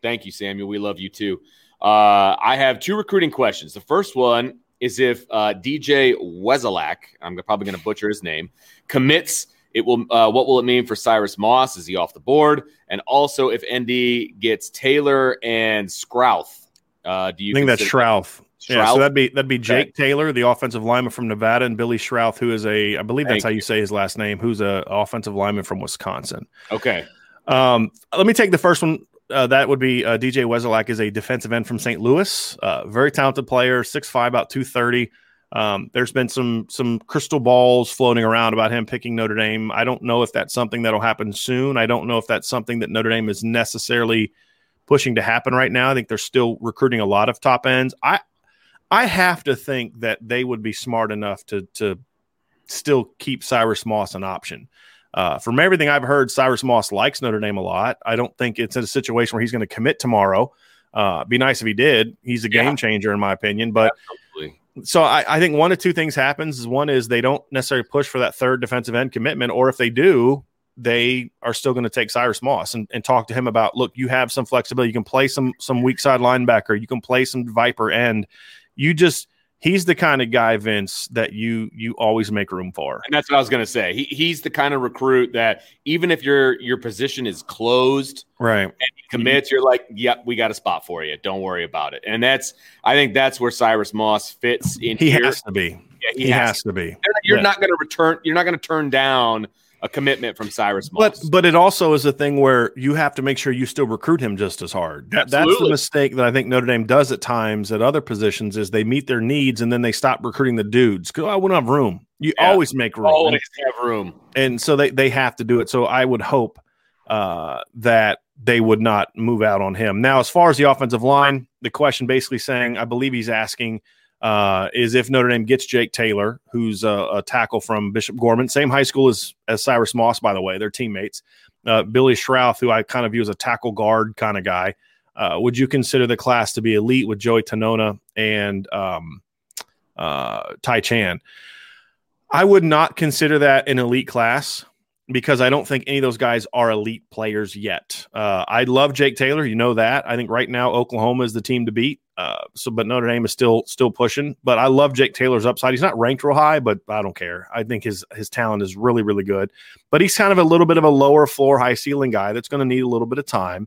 Speaker 1: Thank you, Samuel. We love you too. Uh, I have two recruiting questions. The first one is if uh, DJ Wesolak, I'm probably going to butcher his name, commits. It will. Uh, what will it mean for Cyrus Moss? Is he off the board? And also, if ND gets Taylor and Scrouth, uh, do you
Speaker 2: I think that's
Speaker 1: consider-
Speaker 2: Schrauth. Yeah, so that'd be that'd be Jake Taylor, the offensive lineman from Nevada, and Billy Schrauth, who is a I believe that's
Speaker 1: Thank
Speaker 2: how you say his last name, who's a offensive lineman from Wisconsin.
Speaker 1: Okay.
Speaker 2: Um, let me take the first one. Uh, that would be uh, DJ Wesolak is a defensive end from St. Louis. Uh, very talented player, 6'5", about 230. Um, there's been some some crystal balls floating around about him picking Notre Dame. I don't know if that's something that'll happen soon. I don't know if that's something that Notre Dame is necessarily pushing to happen right now. I think they're still recruiting a lot of top ends. I I have to think that they would be smart enough to to still keep Cyrus Moss an option. Uh, from everything I've heard, Cyrus Moss likes Notre Dame a lot. I don't think it's in a situation where he's going to commit tomorrow. Uh, be nice if he did. He's a
Speaker 1: Yeah.
Speaker 2: game changer in my opinion. But
Speaker 1: Absolutely.
Speaker 2: so I, I think one of two things happens. Is one is they don't necessarily push for that third defensive end commitment, or if they do, they are still going to take Cyrus Moss and, and talk to him about look, you have some flexibility. You can play some some weak side linebacker. You can play some Viper end. You just he's the kind of guy, Vince, that you you always make room for.
Speaker 1: And that's what I was going to say. He, he's the kind of recruit that even if your your position is closed,
Speaker 2: Right.
Speaker 1: And he commits, you're like, yep, we got a spot for you. Don't worry about it. And that's, I think that's where Cyrus Moss fits in
Speaker 2: He
Speaker 1: here.
Speaker 2: has to be.
Speaker 1: Yeah,
Speaker 2: He, has, to be.
Speaker 1: You're, you're
Speaker 2: Yeah.
Speaker 1: not going to return. You're not going to turn down a commitment from Cyrus
Speaker 2: But
Speaker 1: Moss.
Speaker 2: but but it also is a thing where you have to make sure you still recruit him just as hard. That, that's the mistake that I think Notre Dame does at times at other positions is they meet their needs and then they stop recruiting the dudes because I wouldn't have room. You
Speaker 1: Yeah.
Speaker 2: always make room,
Speaker 1: always have room.
Speaker 2: and so they they have to do it. So I would hope uh, that they would not move out on him. Now, as far as the offensive line, the question basically saying, I believe he's asking. Uh, is if Notre Dame gets Jake Taylor, who's a, a tackle from Bishop Gorman, same high school as, as Cyrus Moss, by the way, they're teammates. Uh, Billy Schrauth, who I kind of view as a tackle guard kind of guy. Uh, would you consider the class to be elite with Joey Tanona and um, uh, Ty Chan? I would not consider that an elite class because I don't think any of those guys are elite players yet. Uh, I love Jake Taylor, you know that. I think right now Oklahoma is the team to beat. Uh, so, but Notre Dame is still still pushing. But I love Jake Taylor's upside. He's not ranked real high, but I don't care. I think his his talent is really really good. But he's kind of a little bit of a lower floor, high ceiling guy that's going to need a little bit of time.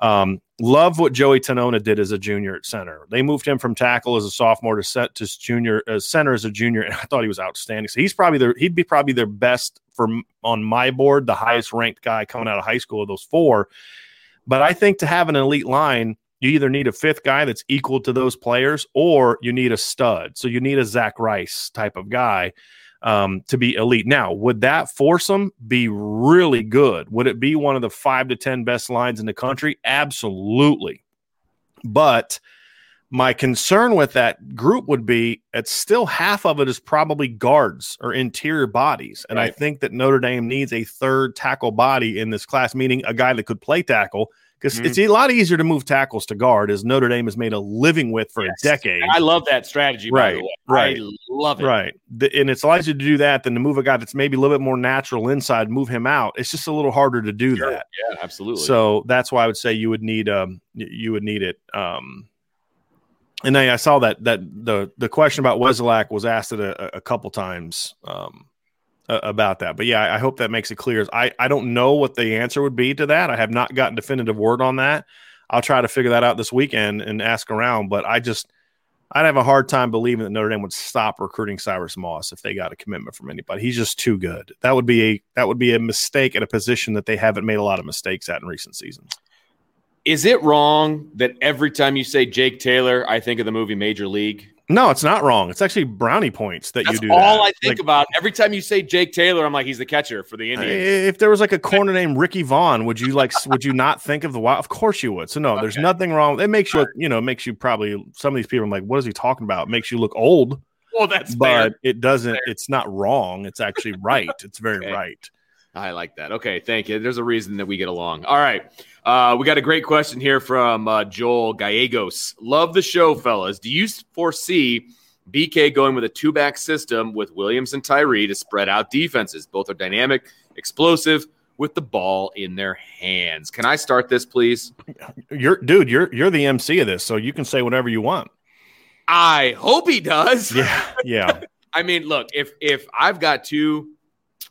Speaker 2: Um, love what Joey Tanona did as a junior at center. They moved him from tackle as a sophomore to set to junior as center as a junior, and I thought he was outstanding. So he's probably their he'd be probably their best for on my board, the highest ranked guy coming out of high school of those four. But I think to have an elite line, you either need a fifth guy that's equal to those players, or you need a stud. So you need a Zach Rice type of guy um, to be elite. Now, would that foursome be really good? Would it be one of the five to 10 best lines in the country? Absolutely. But my concern with that group would be it's still half of it is probably guards or interior bodies. And right. I think that Notre Dame needs a third tackle body in this class, meaning a guy that could play tackle because mm-hmm. it's a lot easier to move tackles to guard as Notre Dame has made a living with for yes. a decade.
Speaker 1: I love that strategy.
Speaker 2: Right, right,
Speaker 1: I love it.
Speaker 2: Right, the, and it's a lot easier to do that than to move a guy that's maybe a little bit more natural inside, move him out. It's just a little harder to do sure. that.
Speaker 1: Yeah, absolutely.
Speaker 2: So that's why I would say you would need um you would need it. Um, and then I saw that that the the question about Wesolak was asked it a, a couple times. Um, uh, about that. But yeah, I hope that makes it clear. I, I don't know what the answer would be to that. I have not gotten definitive word on that. I'll try to figure that out this weekend and ask around. But I just I'd have a hard time believing that Notre Dame would stop recruiting Cyrus Moss if they got a commitment from anybody. He's just too good. That would be a that would be a mistake at a position that they haven't made a lot of mistakes at in recent seasons.
Speaker 1: Is it wrong that every time you say Jake Taylor, I think of the movie Major League?
Speaker 2: No, it's not wrong. It's actually brownie points that
Speaker 1: That's
Speaker 2: you do.
Speaker 1: All
Speaker 2: that.
Speaker 1: I think like, about every time you say Jake Taylor, I'm like, he's the catcher for the Indians.
Speaker 2: If there was like a corner named Ricky Vaughn, would you like? would you not think of the wild? Of course you would. So no, okay. there's nothing wrong. It makes you, you know, makes you probably some of these people. I'm like, what is he talking about? It makes you look old.
Speaker 1: Well, that's
Speaker 2: but
Speaker 1: fair.
Speaker 2: it doesn't. Fair. It's not wrong. It's actually right. It's very okay. right.
Speaker 1: I like that. Okay, thank you. There's a reason that we get along. All right. Uh, we got a great question here from uh, Joel Gallegos. Love the show, fellas. Do you foresee BK going with a two back system with Williams and Tyree to spread out defenses. Both are dynamic, explosive, with the ball in their hands. Can I start this, please?
Speaker 2: You're dude, you're you're the MC of this, so you can say whatever you want.
Speaker 1: I hope he does.
Speaker 2: Yeah, yeah.
Speaker 1: I mean, look, if if I've got two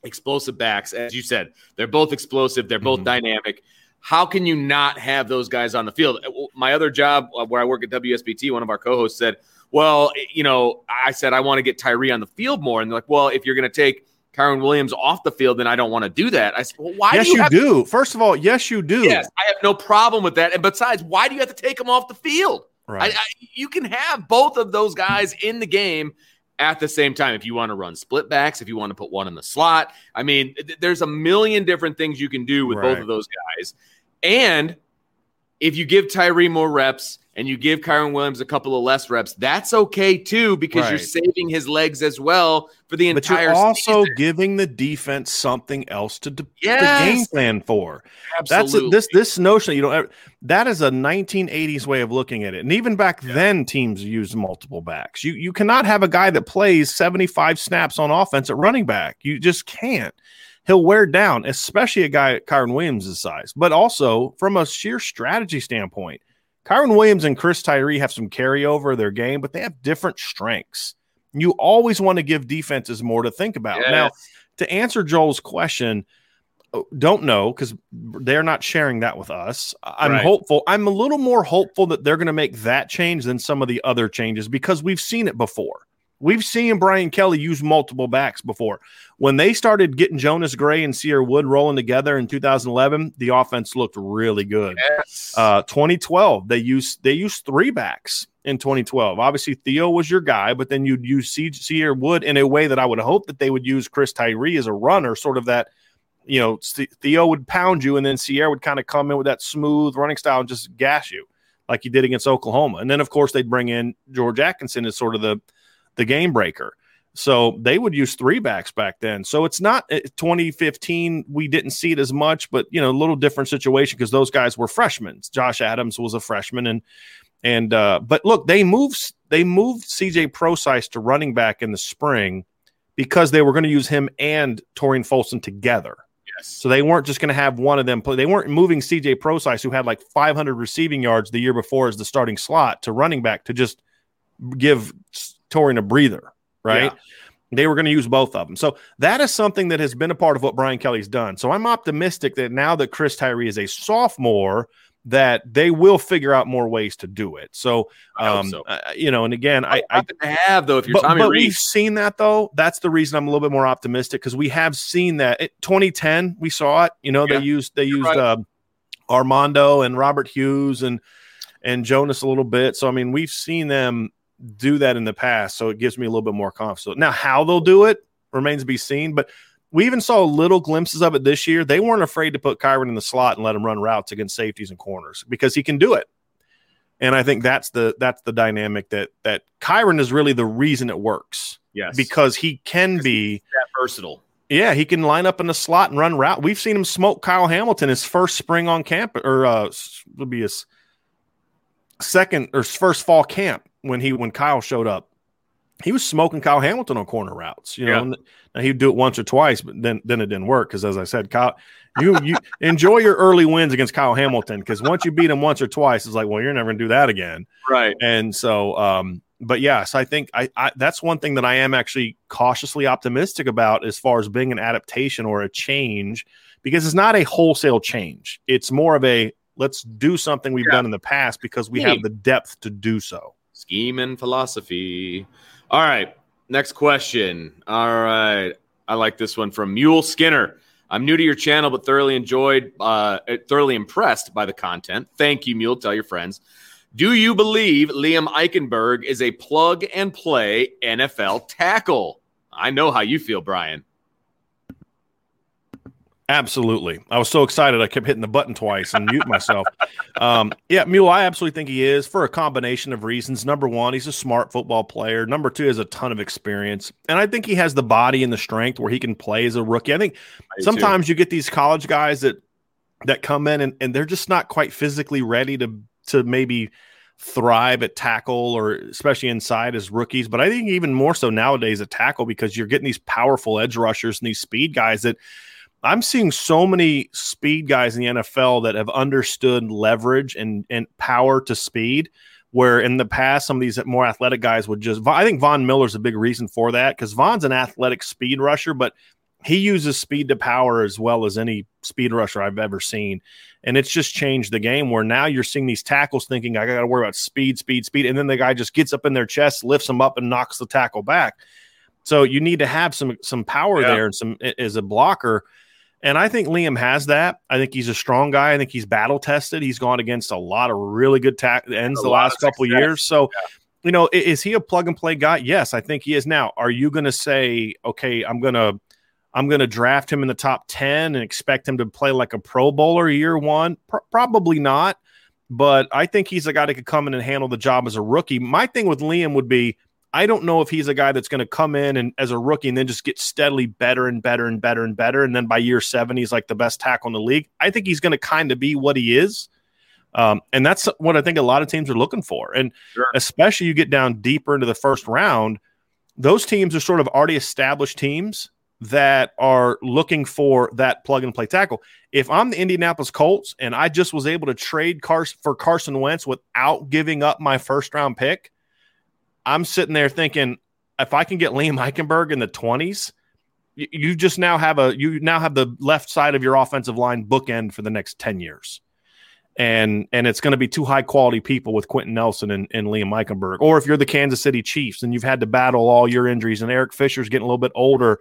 Speaker 1: explosive backs, as you said, they're both explosive, they're both mm-hmm. dynamic. How can you not have those guys on the field? My other job, uh, where I work at WSBT, one of our co-hosts said well, you know, I said I want to get Tyree on the field more. And they're like, well, if you're going to take Kyren Williams off the field, then I don't want to do that. I said, well, why
Speaker 2: yes,
Speaker 1: do you,
Speaker 2: you do? First of all, yes, you do.
Speaker 1: Yes, I have no problem with that. And besides, why do you have to take them off the field?
Speaker 2: Right.
Speaker 1: I, I, you can have both of those guys in the game at the same time if you want to run split backs, if you want to put one in the slot. I mean, th- there's a million different things you can do with right. both of those guys. And if you give Tyree more reps, and you give Kyren Williams a couple of less reps, that's okay too because right. you're saving his legs as well for the
Speaker 2: but
Speaker 1: entire.
Speaker 2: But you're also
Speaker 1: season.
Speaker 2: giving the defense something else to, de-
Speaker 1: yes.
Speaker 2: to game plan for.
Speaker 1: Absolutely.
Speaker 2: That's a, this this notion you know that is a 1980s way of looking at it, and even back yeah. then teams used multiple backs. You you cannot have a guy that plays 75 snaps on offense at running back. You just can't he'll wear down, especially a guy at Kyren Williams' size. But also from a sheer strategy standpoint, Kyren Williams and Chris Tyree have some carryover of their game, but they have different strengths. You always want to give defenses more to think about. Yes. Now, to answer Joel's question, uh, don't know because they're not sharing that with us. I'm right. hopeful. I'm a little more hopeful that they're going to make that change than some of the other changes because we've seen it before. We've seen Brian Kelly use multiple backs before. When they started getting Jonas Gray and Cierre Wood rolling together in 2011, the offense looked really good.
Speaker 1: Yes.
Speaker 2: Uh, 2012, they used they used three backs in 2012. Obviously, Theo was your guy, but then you'd use Cierre Wood in a way that I would hope that they would use Chris Tyree as a runner, sort of that. You know, Theo would pound you, and then Cierre would kind of come in with that smooth running style and just gas you, like he did against Oklahoma. And then, of course, they'd bring in George Atkinson as sort of the the game breaker. So they would use three backs back then. So it's not eh, 2015. We didn't see it as much, but you know, a little different situation because those guys were freshmen. Josh Adams was a freshman, and and uh, but look, they moved they moved CJ Prosise to running back in the spring because they were going to use him and Tarean Folston together.
Speaker 1: Yes.
Speaker 2: So they weren't just going to have one of them play. They weren't moving CJ Prosise, who had like 500 receiving yards the year before as the starting slot, to running back to just give Tarean a breather, right? Yeah. They were going to use both of them. So that is something that has been a part of what Brian Kelly's done. So I'm optimistic that now that Chris Tyree is a sophomore, that they will figure out more ways to do it. So, um,
Speaker 1: so.
Speaker 2: uh, you know, and again, I, I
Speaker 1: to have though if you're
Speaker 2: but,
Speaker 1: Tommy
Speaker 2: but
Speaker 1: Rees.
Speaker 2: we've seen that though. That's the reason I'm a little bit more optimistic because we have seen that. It, 2010, we saw it. You know,
Speaker 1: Yeah.
Speaker 2: they used they used
Speaker 1: right.
Speaker 2: uh, Armando and Robert Hughes and and Jonas a little bit. So I mean, we've seen them do that in the past. So it gives me a little bit more confidence. So now, how they'll do it remains to be seen. But we even saw little glimpses of it this year. They weren't afraid to put Kyren in the slot and let him run routes against safeties and corners because he can do it. And I think that's the that's the dynamic that that Kyren is really the reason it works
Speaker 1: yes,
Speaker 2: because he can be
Speaker 1: that versatile.
Speaker 2: yeah he can line up in the slot and run route. We've seen him smoke Kyle Hamilton his first spring on camp or uh would be his second or first fall camp when he when Kyle showed up. He was smoking Kyle Hamilton on corner routes, you know.
Speaker 1: Yeah.
Speaker 2: he'd do it once or twice, but then then it didn't work because, as I said, Kyle, you you enjoy your early wins against Kyle Hamilton because once you beat him once or twice, it's like, well, you're never gonna do that again.
Speaker 1: Right.
Speaker 2: And so, um, but yes, I think I, I that's one thing that I am actually cautiously optimistic about as far as being an adaptation or a change because it's not a wholesale change. It's more of a let's do something we've
Speaker 1: Yeah.
Speaker 2: done in the past because we have the depth to do so.
Speaker 1: Scheme and philosophy. All right. Next question. All right. I like this one from Mule Skinner. I'm new to your channel, but thoroughly enjoyed, uh, thoroughly impressed by the content. Thank you, Mule. Tell your friends. Do you believe Liam Eichenberg is a plug and play NFL tackle? I know how you feel, Brian.
Speaker 2: Absolutely. I was so excited I kept hitting the button twice and mute myself. Um, yeah, Mule, I absolutely think he is for a combination of reasons. Number one, he's a smart football player. Number two, he has a ton of experience. And I think he has the body and the strength where he can play as a rookie. I think sometimes you get these college guys that that come in and, and they're just not quite physically ready to to maybe thrive at tackle or especially inside as rookies. But I think even more so nowadays at tackle because you're getting these powerful edge rushers and these speed guys that I'm seeing so many speed guys in the NFL that have understood leverage and, and power to speed. Where in the past, some of these more athletic guys would just, I think Von Miller's a big reason for that because Von's an athletic speed rusher, but he uses speed to power as well as any speed rusher I've ever seen. And it's just changed the game where now you're seeing these tackles thinking, I got to worry about speed, speed, speed. And then the guy just gets up in their chest, lifts them up, and knocks the tackle back. So you need to have some some power
Speaker 1: Yeah.
Speaker 2: there and some as a blocker. And I think Liam has that. I think he's a strong guy. I think he's battle tested. He's gone against a lot of really good tack ends
Speaker 1: A
Speaker 2: the last couple
Speaker 1: success.
Speaker 2: years. So, you know, is he a plug and play guy? Yes, I think he is. Now, are you going to say, okay, I'm going to I'm going to draft him in the top 10 and expect him to play like a pro bowler year one? Pro- probably not. But I think he's a guy that could come in and handle the job as a rookie. My thing with Liam would be I don't know if he's a guy that's going to come in and as a rookie and then just get steadily better and better and better and better. And then by year seven, he's like the best tackle in the league. I think he's going to kind of be what he is. Um, and that's what I think a lot of teams are looking for. And
Speaker 1: Sure.
Speaker 2: especially you get down deeper into the first round, those teams are sort of already established teams that are looking for that plug and play tackle. If I'm the Indianapolis Colts and I just was able to trade Carson for Carson Wentz without giving up my first round pick, I'm sitting there thinking, if I can get Liam Eichenberg in the 20s, you, just now have a you now have the left side of your offensive line bookend for the next 10 years. And and it's going to be two high quality people with Quenton Nelson and, and Liam Eichenberg. Or if you're the Kansas City Chiefs and you've had to battle all your injuries and Eric Fisher's getting a little bit older,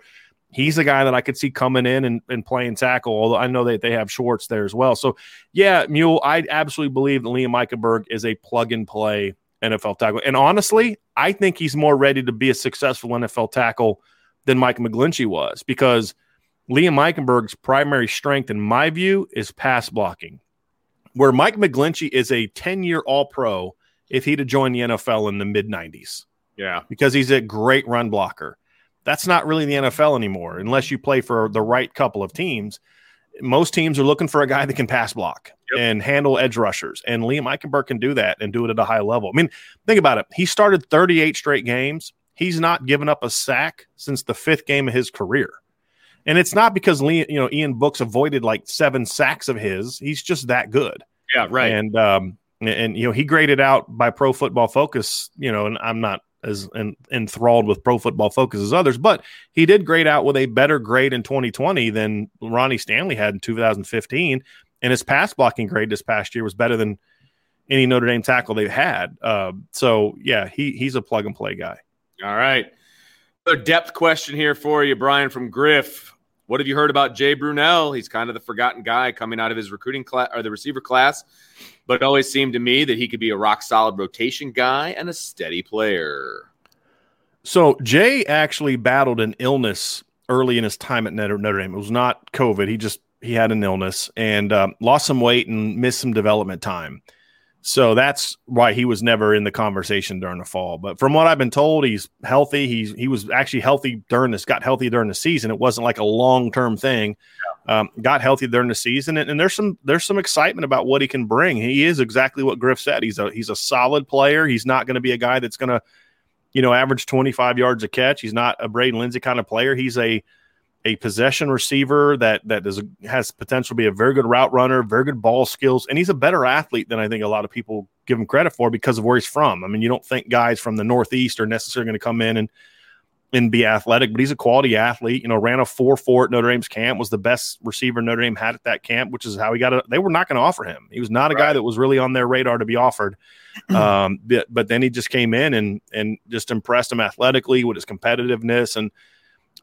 Speaker 2: he's a guy that I could see coming in and, and playing tackle, although I know that they have Schwartz there as well. So yeah, Mule, I absolutely believe that Liam Eichenberg is a plug and play NFL tackle. And honestly, I think he's more ready to be a successful NFL tackle than Mike McGlinchey was because Liam Eichenberg's primary strength, in my view, is pass blocking. Where Mike McGlinchey is a 10 year All Pro if he'd have joined the NFL in the mid 90s
Speaker 1: Yeah.
Speaker 2: because he's a great run blocker. That's not really the NFL anymore unless you play for the right couple of teams. Most teams are looking for a guy that can pass block
Speaker 1: Yep.
Speaker 2: and handle edge rushers. And Liam Eichenberg can do that and do it at a high level. I mean, think about it. He started 38 straight games. He's not given up a sack since the fifth game of his career. And it's not because Lee, you know, Ian Book's avoided like seven sacks of his. He's just that good.
Speaker 1: Yeah. Right.
Speaker 2: And um and, you know he graded out by Pro Football Focus. You know, and I'm not as en- enthralled with Pro Football Focus as others, but he did grade out with a better grade in 2020 than Ronnie Stanley had in 2015. and his pass blocking grade this past year was better than any Notre Dame tackle they've had. Uh, so yeah, he he's a plug and play guy.
Speaker 1: All right. Another depth question here for you, Brian from Griff. What have you heard about Jay Brunelle? He's kind of the forgotten guy coming out of his recruiting class or the receiver class, but it always seemed to me that he could be a rock solid rotation guy and a steady player.
Speaker 2: So Jay actually battled an illness early in his time at Notre, Notre Dame. It was not COVID. He just he had an illness and um, lost some weight and missed some development time. So that's why he was never in the conversation during the fall. But from what I've been told, he's healthy. He's he was actually healthy during this, got healthy during the season. It wasn't like a long term thing. Um, got healthy during the season, and, and, there's some there's some excitement about what he can bring. He is exactly what Griff said. He's a he's a solid player. He's not going to be a guy that's going to, you know, average 25 yards a catch. He's not a Braden Lenzy kind of player. He's a a possession receiver that that is has potential to be a very good route runner, very good ball skills, and he's a better athlete than I think a lot of people give him credit for because of where he's from. I mean, you don't think guys from the Northeast are necessarily going to come in and and be athletic, but he's a quality athlete. You know, ran a four four at Notre Dame's camp, was the best receiver Notre Dame had at that camp, which is how he got it. They were not going to offer him. He was not a right. guy that was really on their radar to be offered. Um, but, but then he just came in and and just impressed him athletically with his competitiveness and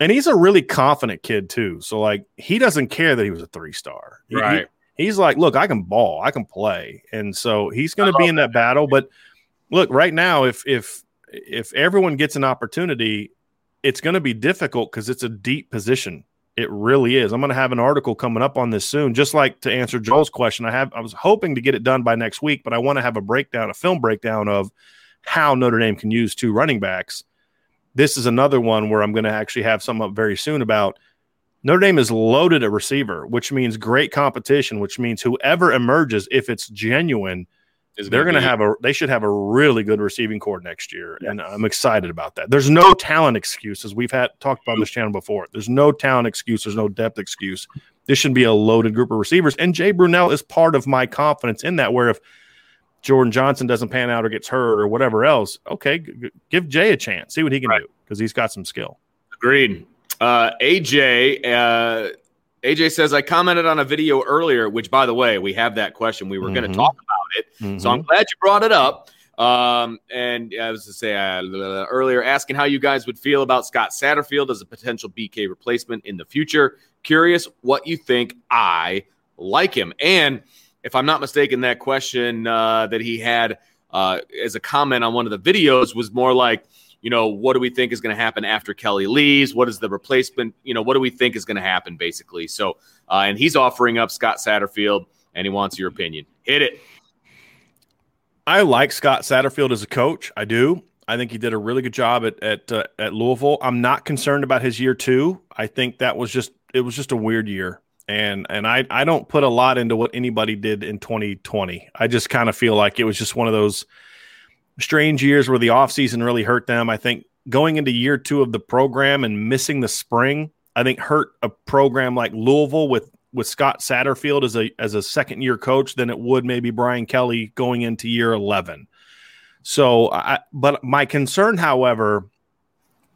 Speaker 2: and he's a really confident kid too. So like he doesn't care that he was a three star.
Speaker 1: Right.
Speaker 2: He, he's like, look, I can ball, I can play, and so he's going to be in that, that battle. But look, right now, if if if everyone gets an opportunity, it's going to be difficult because it's a deep position. It really is. I'm going to have an article coming up on this soon. Just like to answer Joel's question, I have I was hoping to get it done by next week, but I want to have a breakdown, a film breakdown of how Notre Dame can use two running backs this is another one where I'm going to actually have some up very soon about Notre Dame is loaded at receiver, which means great competition, which means whoever emerges, if it's genuine, they're going to have a they should have a really good receiving core next year, yes. and I'm excited about that. There's no talent excuses. We've had talked about on this channel before. There's no talent excuse. There's no depth excuse. This should be a loaded group of receivers, and Jay Brunelle is part of my confidence in that. Where if Jordan Johnson doesn't pan out or gets hurt or whatever else, okay, g- give Jay a chance, see what he can right. do because he's got some skill.
Speaker 1: Agreed. Uh, AJ, uh, AJ says I commented on a video earlier, which by the way, we have that question. We were mm-hmm. going to talk about it, mm-hmm. so I'm glad you brought it up. Um, and I was to say uh, earlier, asking how you guys would feel about Scott Satterfield as a potential BK replacement in the future. Curious what you think. I like him, and if I'm not mistaken, that question uh, that he had uh, as a comment on one of the videos was more like, you know, what do we think is going to happen after Kelly leaves? What is the replacement? You know, what do we think is going to happen, basically? So, uh, and he's offering up Scott Satterfield, and he wants your opinion. Hit it.
Speaker 2: I like Scott Satterfield as a coach. I do. I think he did a really good job at at uh, at Louisville. I'm not concerned about his year two. I think that was just it was just a weird year and and I I don't put a lot into what anybody did in 2020. I just kind of feel like it was just one of those strange years where the offseason really hurt them. I think going into year 2 of the program and missing the spring, I think hurt a program like Louisville with with Scott Satterfield as a as a second year coach than it would maybe Brian Kelly going into year 11. So I but my concern however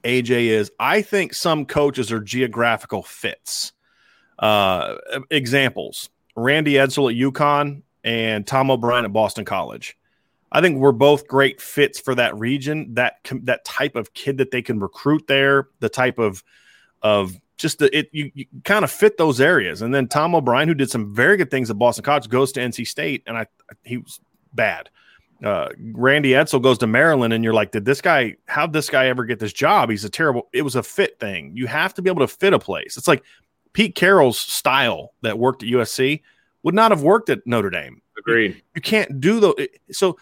Speaker 2: AJ is I think some coaches are geographical fits. Uh, examples: Randy Edsall at UConn and Tom O'Brien at Boston College. I think we're both great fits for that region. That that type of kid that they can recruit there, the type of of just the it you, you kind of fit those areas. And then Tom O'Brien, who did some very good things at Boston College, goes to NC State, and I he was bad. Uh, Randy Edsall goes to Maryland, and you're like, did this guy? How did this guy ever get this job? He's a terrible. It was a fit thing. You have to be able to fit a place. It's like Pete Carroll's style that worked at USC would not have worked at Notre Dame.
Speaker 1: Agreed.
Speaker 2: You, you can't do those. So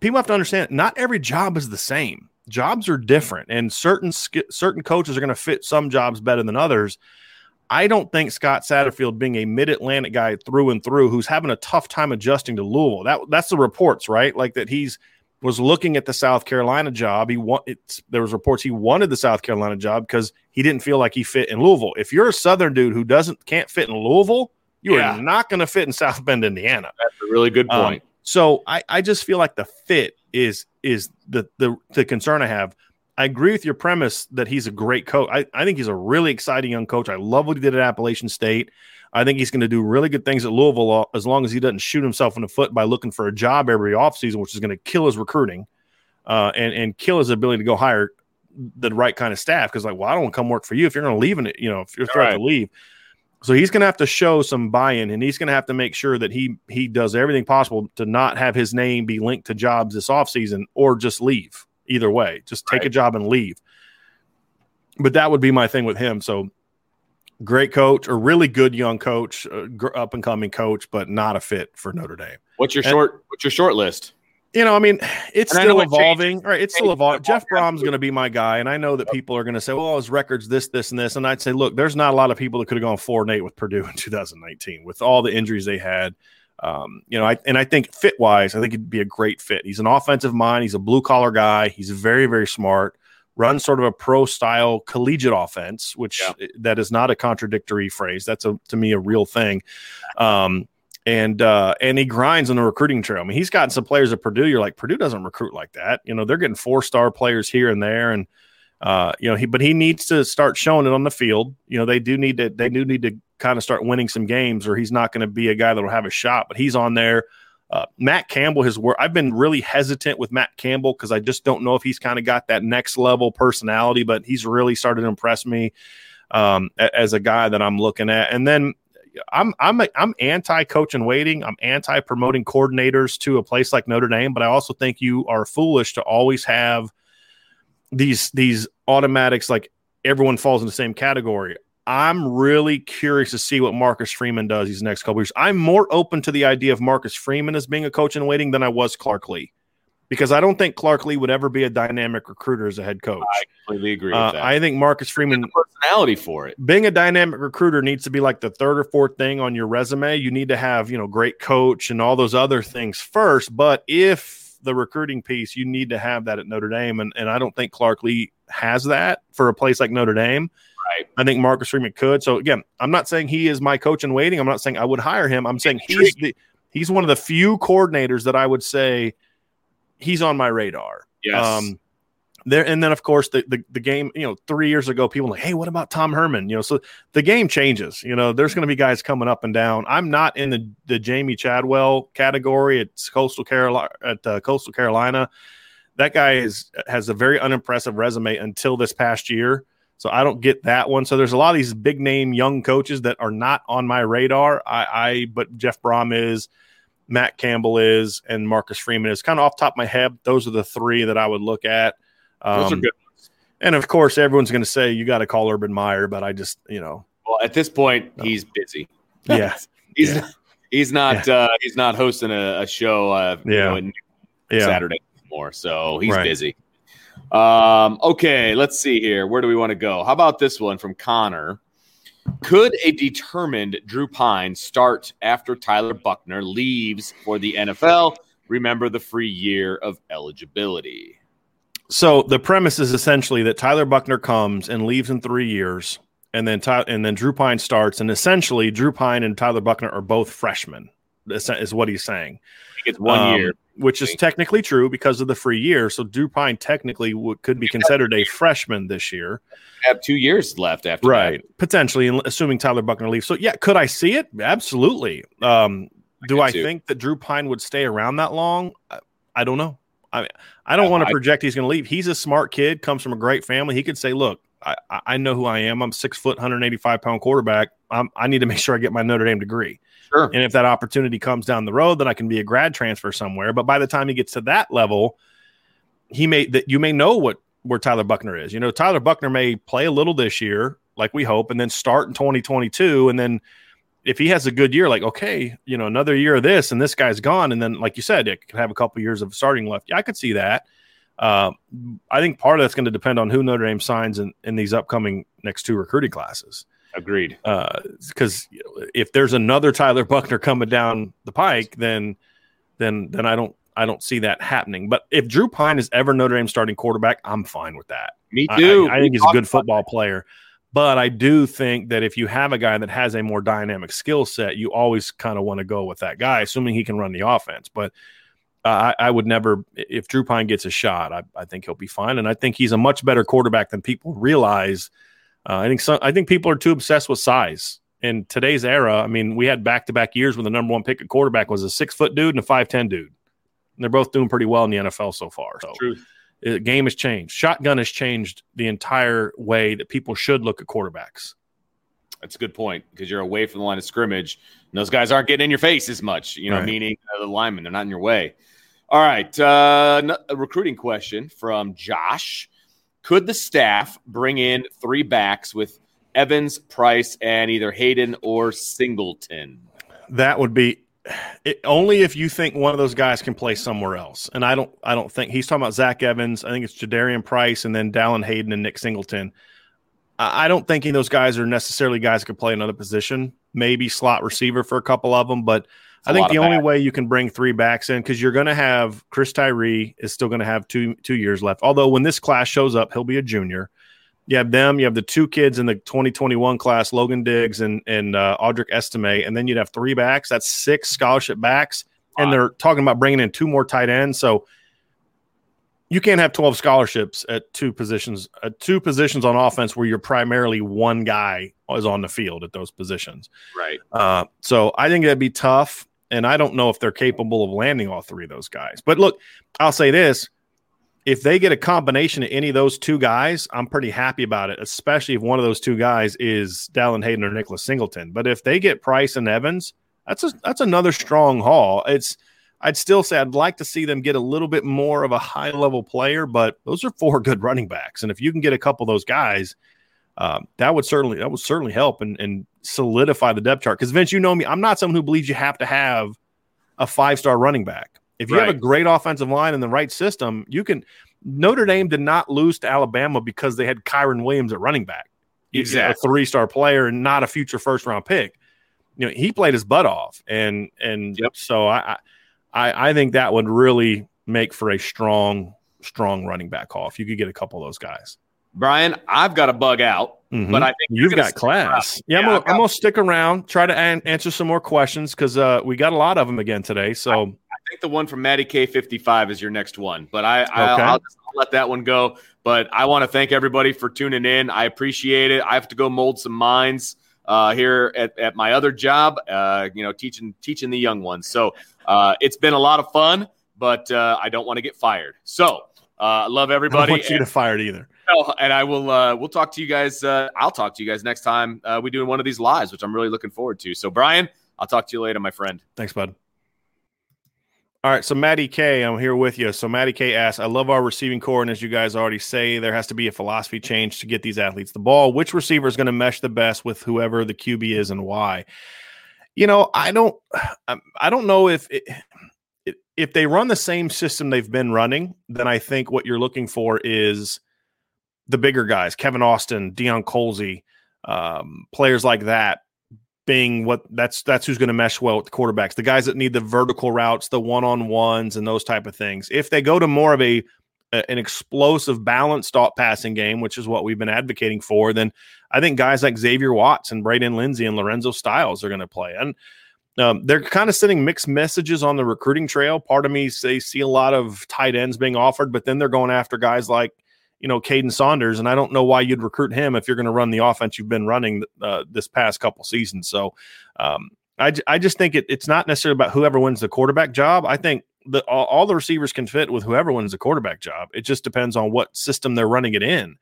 Speaker 2: people have to understand not every job is the same. Jobs are different, and certain certain coaches are going to fit some jobs better than others. I don't think Scott Satterfield, being a Mid Atlantic guy through and through, who's having a tough time adjusting to Louisville, that that's the reports, right? Like that he's was looking at the South Carolina job. He want it's there was reports he wanted the South Carolina job because he didn't feel like he fit in Louisville. If you're a Southern dude who doesn't can't fit in Louisville, you yeah. are not going to fit in South Bend, Indiana.
Speaker 1: That's a really good um, point. Um,
Speaker 2: so I, I just feel like the fit is is the the the concern I have. I agree with your premise that he's a great coach. I, I think he's a really exciting young coach. I love what he did at Appalachian State. I think he's going to do really good things at Louisville as long as he doesn't shoot himself in the foot by looking for a job every offseason, which is going to kill his recruiting uh, and, and kill his ability to go hire the right kind of staff. Because, like, well, I don't want to come work for you if you're going to leave in it, you know, if you're trying right. to leave. So he's going to have to show some buy-in, and he's going to have to make sure that he he does everything possible to not have his name be linked to jobs this offseason or just leave. Either way, just take right. a job and leave. But that would be my thing with him. So great coach, a really good young coach, uh, up and coming coach, but not a fit for Notre Dame.
Speaker 1: What's your and, short? What's your short list?
Speaker 2: You know, I mean, it's and still evolving. Right, it's still evolving. Jeff Brohm's going to be my guy, and I know that people are going to say, "Well, his records this, this, and this," and I'd say, "Look, there's not a lot of people that could have gone four and eight with Purdue in 2019 with all the injuries they had." Um, you know, I and I think fit wise, I think he'd be a great fit. He's an offensive mind. He's a blue collar guy. He's very, very smart runs sort of a pro style collegiate offense, which yeah. that is not a contradictory phrase. That's a to me a real thing. Um, and uh, and he grinds on the recruiting trail. I mean, he's gotten some players at Purdue. You're like, Purdue doesn't recruit like that. You know, they're getting four star players here and there, and uh, you know, he but he needs to start showing it on the field. You know, they do need to they do need to kind of start winning some games, or he's not going to be a guy that will have a shot. But he's on there uh, Matt Campbell has worked. I've been really hesitant with Matt Campbell because I just don't know if he's kind of got that next level personality, but he's really started to impress me um, as a guy that I'm looking at. And then I'm I'm I'm anti coach and waiting. I'm anti promoting coordinators to a place like Notre Dame, but I also think you are foolish to always have these these automatics like everyone falls in the same category. I'm really curious to see what Marcus Freeman does these next couple years. I'm more open to the idea of Marcus Freeman as being a coach in waiting than I was Clark Lea, because I don't think Clark Lea would ever be a dynamic recruiter as a head coach.
Speaker 1: I completely agree.
Speaker 2: Uh, I think Marcus Freeman
Speaker 1: personality for it.
Speaker 2: Being a dynamic recruiter needs to be like the third or fourth thing on your resume. You need to have you know great coach and all those other things first. But if the recruiting piece, you need to have that at Notre Dame, and and I don't think Clark Lea has that for a place like Notre Dame.
Speaker 1: Right.
Speaker 2: I think Marcus Freeman could. So again, I'm not saying he is my coach in waiting. I'm not saying I would hire him. I'm saying he's the he's one of the few coordinators that I would say he's on my radar.
Speaker 1: Yes. Um,
Speaker 2: there and then of course the, the, the game you know three years ago people like hey what about tom herman you know so the game changes you know there's going to be guys coming up and down i'm not in the the jamey chadwell category at coastal carolina at uh, coastal carolina that guy is has a very unimpressive resume until this past year so I don't get that one. So there's a lot of these big name young coaches that are not on my radar. I, I but Jeff Brohm is, Matt Campbell is, and Marcus Freeman is kind of off top of my head. Those are the three that I would look at.
Speaker 1: Um, Those are um, good.
Speaker 2: And of course, everyone's going to say you got to call Urban Meyer, but I just you know.
Speaker 1: Well, at this point, no. he's busy.
Speaker 2: Yeah,
Speaker 1: he's
Speaker 2: yeah.
Speaker 1: he's not yeah. uh, he's not hosting a, a show. Uh,
Speaker 2: yeah.
Speaker 1: You know, yeah. Saturday anymore, so he's right. busy. Um, okay, let's see here. Where do we want to go? How about this one from Connor? Could a determined Drew Pyne start after Tyler Buchner leaves for the NFL? Remember the free year of eligibility.
Speaker 2: So the premise is essentially that Tyler Buchner comes and leaves in three years, and then Ty- and then Drew Pyne starts, and essentially Drew Pyne and Tyler Buchner are both freshmen. Is what he's saying.
Speaker 1: Gets one um, year
Speaker 2: which is technically true because of the free year. So Drew Pyne technically would, could be considered a freshman this year.
Speaker 1: Have two years left after
Speaker 2: right, that. potentially, assuming Tyler Buchner leaves. So yeah, could I see it? Absolutely. Um, I do I too. think that Drew Pyne would stay around that long? I, I don't know. I I don't want to project he's going to leave. He's a smart kid, comes from a great family. He could say, "Look, I, I know who I am. I'm six foot, 185 pound quarterback. I'm, I need to make sure I get my Notre Dame degree."
Speaker 1: Sure.
Speaker 2: And if that opportunity comes down the road, then I can be a grad transfer somewhere. But by the time he gets to that level, he may that you may know what where Tyler Buchner is. You know, Tyler Buchner may play a little this year, like we hope, and then start in 2022. And then if he has a good year, like, okay, you know, another year of this and this guy's gone. And then, like you said, it could have a couple years of starting left. Yeah, I could see that. Uh, I think part of that's going to depend on who Notre Dame signs in, in these upcoming next two recruiting classes.
Speaker 1: Agreed.
Speaker 2: Because uh, if there's another Tyler Buchner coming down the pike, then then then I don't I don't see that happening. But if Drew Pyne is ever Notre Dame starting quarterback, I'm fine with that.
Speaker 1: Me too.
Speaker 2: I, I, I think he's a good football player. But I do think that if you have a guy that has a more dynamic skill set, you always kind of want to go with that guy, assuming he can run the offense. But I, I, would never, if Drew Pyne gets a shot, I, I, think he'll be fine. And I think he's a much better quarterback than people realize. Uh, I think some, I think people are too obsessed with size. In today's era, I mean, we had back to back years when the number one pick at quarterback was a six foot dude and a 5'10 dude. And they're both doing pretty well in the NFL so far. So
Speaker 1: Truth.
Speaker 2: the game has changed. Shotgun has changed the entire way that people should look at quarterbacks.
Speaker 1: That's a good point because you're away from the line of scrimmage. And those guys aren't getting in your face as much, you know, right. meaning uh, the linemen, they're not in your way. All right. Uh, a recruiting question from Josh. Could the staff bring in three backs with Evans, Price, and either Hayden or Singleton?
Speaker 2: That would be it, only if you think one of those guys can play somewhere else. And I don't I don't think he's talking about Zach Evans. I think it's Jadarian Price and then Dallin Hayden and Nick Singleton. I don't think those guys are necessarily guys that could play another position. Maybe slot receiver for a couple of them, but I think the only way you can bring three backs in because you're going to have Chris Tyree is still going to have two two years left. Although when this class shows up, he'll be a junior. You have them. You have the two kids in the 2021 class, Logan Diggs and and uh, Audric Estime, and then you'd have three backs. That's six scholarship backs, and they're talking about bringing in two more tight ends. So you can't have 12 scholarships at two positions, at two positions on offense where you're primarily one guy is on the field at those positions.
Speaker 1: Right.
Speaker 2: Uh, so I think that'd be tough. And I don't know if they're capable of landing all three of those guys. But look, I'll say this if they get a combination of any of those two guys, I'm pretty happy about it, especially if one of those two guys is Dallan Hayden or Nicholas Singleton. But if they get Price and Evans, that's a, that's another strong haul. It's I'd still say I'd like to see them get a little bit more of a high level player, but those are four good running backs, and if you can get a couple of those guys, um, that would certainly that would certainly help and, and solidify the depth chart. Because Vince, you know me, I'm not someone who believes you have to have a five star running back. If you right. have a great offensive line in the right system, you can. Notre Dame did not lose to Alabama because they had Kyren Williams at running back.
Speaker 1: Exactly,
Speaker 2: a three star player and not a future first round pick. You know, he played his butt off, and and yep. so I, I I, I think that would really make for a strong, strong running back call if you could get a couple of those guys.
Speaker 1: Brian, I've got to bug out, mm-hmm. but I think
Speaker 2: you've got class. Yeah, yeah, I'm, gonna, I'm gonna stick around, try to an- answer some more questions because uh, we got a lot of them again today. So I,
Speaker 1: I think the one from Maddie K55 is your next one, but I, I okay. I'll, just, I'll let that one go. But I want to thank everybody for tuning in. I appreciate it. I have to go mold some minds uh, here at, at my other job, uh, you know, teaching teaching the young ones. So uh, it's been a lot of fun, but uh, I don't want to get fired. So I uh, love everybody. I
Speaker 2: don't want you to get fired either.
Speaker 1: And I will. Uh, we'll talk to you guys. Uh, I'll talk to you guys next time uh, we do one of these lives, which I'm really looking forward to. So, Brian, I'll talk to you later, my friend.
Speaker 2: Thanks, bud. All right, so Maddie K, I'm here with you. So Maddie K asks, I love our receiving corps, and as you guys already say, there has to be a philosophy change to get these athletes the ball. Which receiver is going to mesh the best with whoever the QB is, and why? You know, I don't, I don't know if it, if they run the same system they've been running, then I think what you're looking for is the bigger guys, Kevin Austin, Deion Colzie, um, players like that being what that's that's who's going to mesh well with the quarterbacks, the guys that need the vertical routes, the one on ones, and those type of things. If they go to more of a, an explosive, balanced stop passing game, which is what we've been advocating for, then I think guys like Xavier Watts and Braden Lenzy and Lorenzo Styles are going to play. And um, they're kind of sending mixed messages on the recruiting trail. Part of me they see a lot of tight ends being offered, but then they're going after guys like you know, Kaden Saunders, and I don't know why you'd recruit him if you're going to run the offense you've been running uh, this past couple seasons. So um, I, I just think it, it's not necessarily about whoever wins the quarterback job. I think that all, all, the receivers can fit with whoever wins the quarterback job. It just depends on what system they're running it in.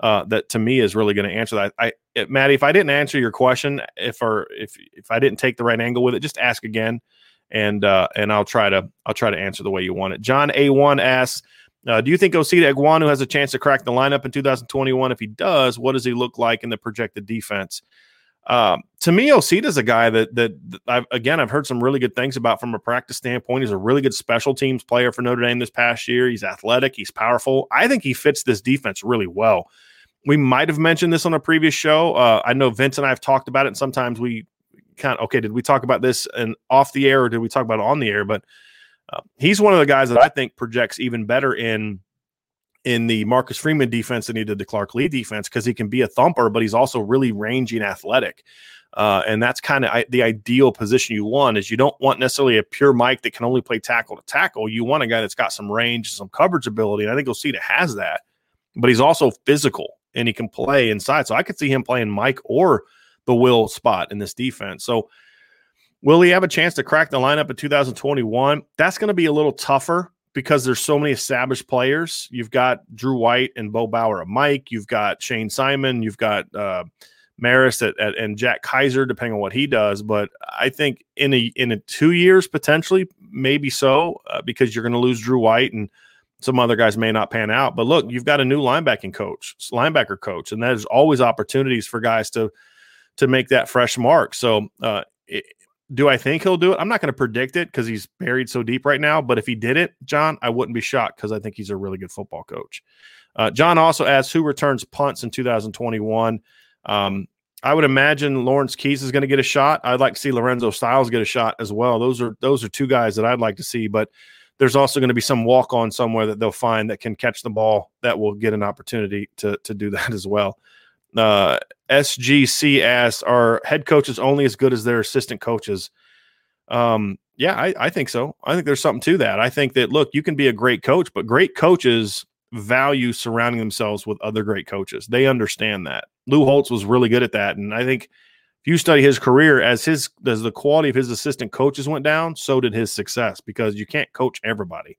Speaker 2: Uh, that to me is really going to answer that. I, it, Maddie, if I didn't answer your question, if or if if I didn't take the right angle with it, just ask again, and uh, and I'll try to I'll try to answer the way you want it. John A one asks uh, do you think Osita Ekwonu has a chance to crack the lineup in 2021? If he does, what does he look like in the projected defense? Um, to me, Osita is a guy that that, that I've, again I've heard some really good things about from a practice standpoint. He's a really good special teams player for Notre Dame this past year. He's athletic, he's powerful. I think he fits this defense really well. We might have mentioned this on a previous show. Uh, I know Vince and I have talked about it, sometimes we kind of okay. Did we talk about this and off the air, or did we talk about it on the air? But uh, he's one of the guys that I think projects even better in in the Marcus Freeman defense than he did the Clark Lea defense because he can be a thumper, but he's also really rangy and athletic. Uh, and that's kind of the ideal position you want is you don't want necessarily a pure Mike that can only play tackle to tackle. You want a guy that's got some range, some coverage ability. And I think Osita has that, but he's also physical and he can play inside. So I could see him playing Mike or the Will spot in this defense. So will he have a chance to crack the lineup in 2021? That's going to be a little tougher because there's so many established players. You've got Drew White and Bo Bauer at Mike. You've got Shane Simon. You've got uh, Marist at, at, and Jack Kaiser, depending on what he does. But I think in a in a two years potentially, maybe so, uh, because you're going to lose Drew White and some other guys may not pan out. But look, you've got a new linebacking coach, linebacker coach, and there's always opportunities for guys to to make that fresh mark. So uh, do I think he'll do it? I'm not going to predict it because he's buried so deep right now. But if he did it, John, I wouldn't be shocked because I think he's a really good football coach. Uh, John also asks who returns punts in 2021. Um, I would imagine Lawrence Keys is going to get a shot. I'd like to see Lorenzo Styles get a shot as well. Those are those are two guys that I'd like to see. But there's also going to be some walk on somewhere that they'll find that can catch the ball that will get an opportunity to to do that as well uh, SGC asks, are head coaches only as good as their assistant coaches? Um, yeah, I, I think so. I think there's something to that. I think that look, you can be a great coach, but great coaches value surrounding themselves with other great coaches. They understand that. Lou Holtz was really good at that, and I think if you study his career as his as the quality of his assistant coaches went down, so did his success because you can't coach everybody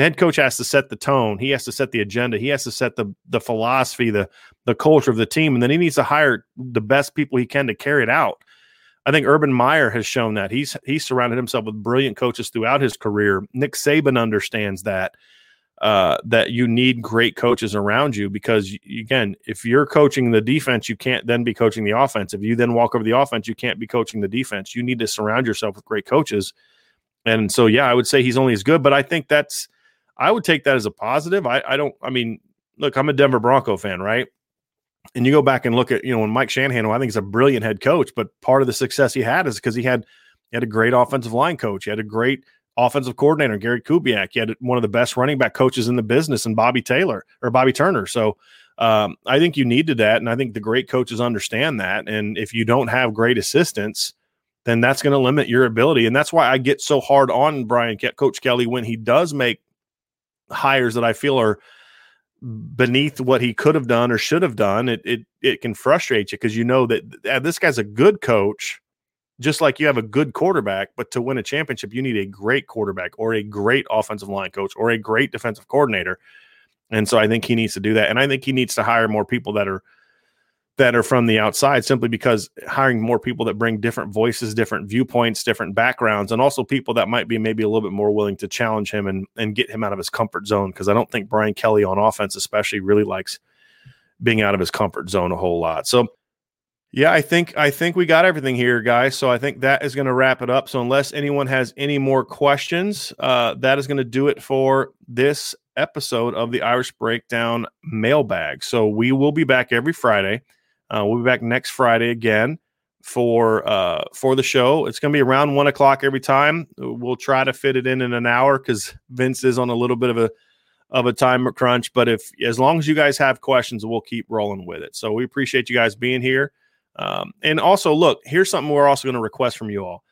Speaker 2: the head coach has to set the tone. He has to set the agenda. He has to set the the philosophy, the the culture of the team, and then he needs to hire the best people he can to carry it out. I think Urban Meyer has shown that he's he's surrounded himself with brilliant coaches throughout his career. Nick Saban understands that uh, that you need great coaches around you because again, if you're coaching the defense, you can't then be coaching the offense. If you then walk over the offense, you can't be coaching the defense. You need to surround yourself with great coaches. And so, yeah, I would say he's only as good, but I think that's I would take that as a positive. I, I don't, I mean, look, I'm a Denver Bronco fan, right? And you go back and look at, you know, when Mike Shanahan, I think is a brilliant head coach, but part of the success he had is because he had he had a great offensive line coach. He had a great offensive coordinator, Gary Kubiak. He had one of the best running back coaches in the business, and Bobby Taylor or Bobby Turner. So um, I think you needed that, and I think the great coaches understand that. And if you don't have great assistants, then that's going to limit your ability. And that's why I get so hard on Brian Coach Kelly when he does make hires that I feel are beneath what he could have done or should have done, it it it can frustrate you because you know that this guy's a good coach, just like you have a good quarterback. But to win a championship, you need a great quarterback or a great offensive line coach or a great defensive coordinator. And so I think he needs to do that, and I think he needs to hire more people that are that are from the outside simply because hiring more people that bring different voices, different viewpoints, different backgrounds, and also people that might be maybe a little bit more willing to challenge him and, and get him out of his comfort zone. Because I don't think Brian Kelly on offense, especially, really likes being out of his comfort zone a whole lot. So, yeah, I think I think we got everything here, guys. So I think that is going to wrap it up. So unless anyone has any more questions, uh, that is going to do it for this episode of the Irish Breakdown Mailbag. So we will be back every Friday. Uh, we'll be back next Friday again for uh, for the show. It's going to be around one o'clock every time. We'll try to fit it in in an hour because Vince is on a little bit of a of a time crunch. But if as long as you guys have questions, we'll keep rolling with it. So we appreciate you guys being here. Um, and also, look, here's something we're also going to request from you all.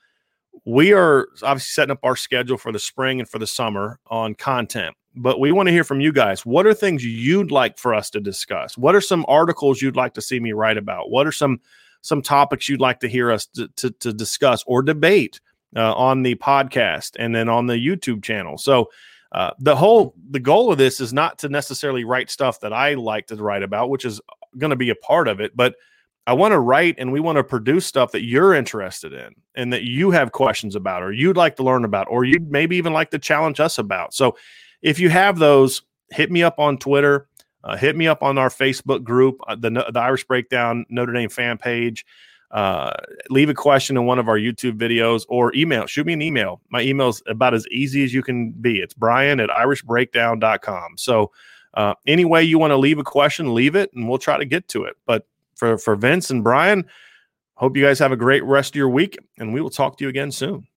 Speaker 2: We are obviously setting up our schedule for the spring and for the summer on content but we want to hear from you guys. What are things you'd like for us to discuss? What are some articles you'd like to see me write about? What are some some topics you'd like to hear us to, to, to discuss or debate uh, on the podcast and then on the YouTube channel? So uh, the whole the goal of this is not to necessarily write stuff that I like to write about, which is going to be a part of it, but I want to write and we want to produce stuff that you're interested in and that you have questions about or you'd like to learn about or you'd maybe even like to challenge us about. So if you have those, hit me up on Twitter. Uh, hit me up on our Facebook group, uh, the, the Irish Breakdown Notre Dame fan page. Uh, leave a question in one of our YouTube videos or email. Shoot me an email. My email is about as easy as you can be. It's brian at irishbreakdown.com. So, uh, any way you want to leave a question, leave it and we'll try to get to it. But for, for Vince and Brian, hope you guys have a great rest of your week and we will talk to you again soon.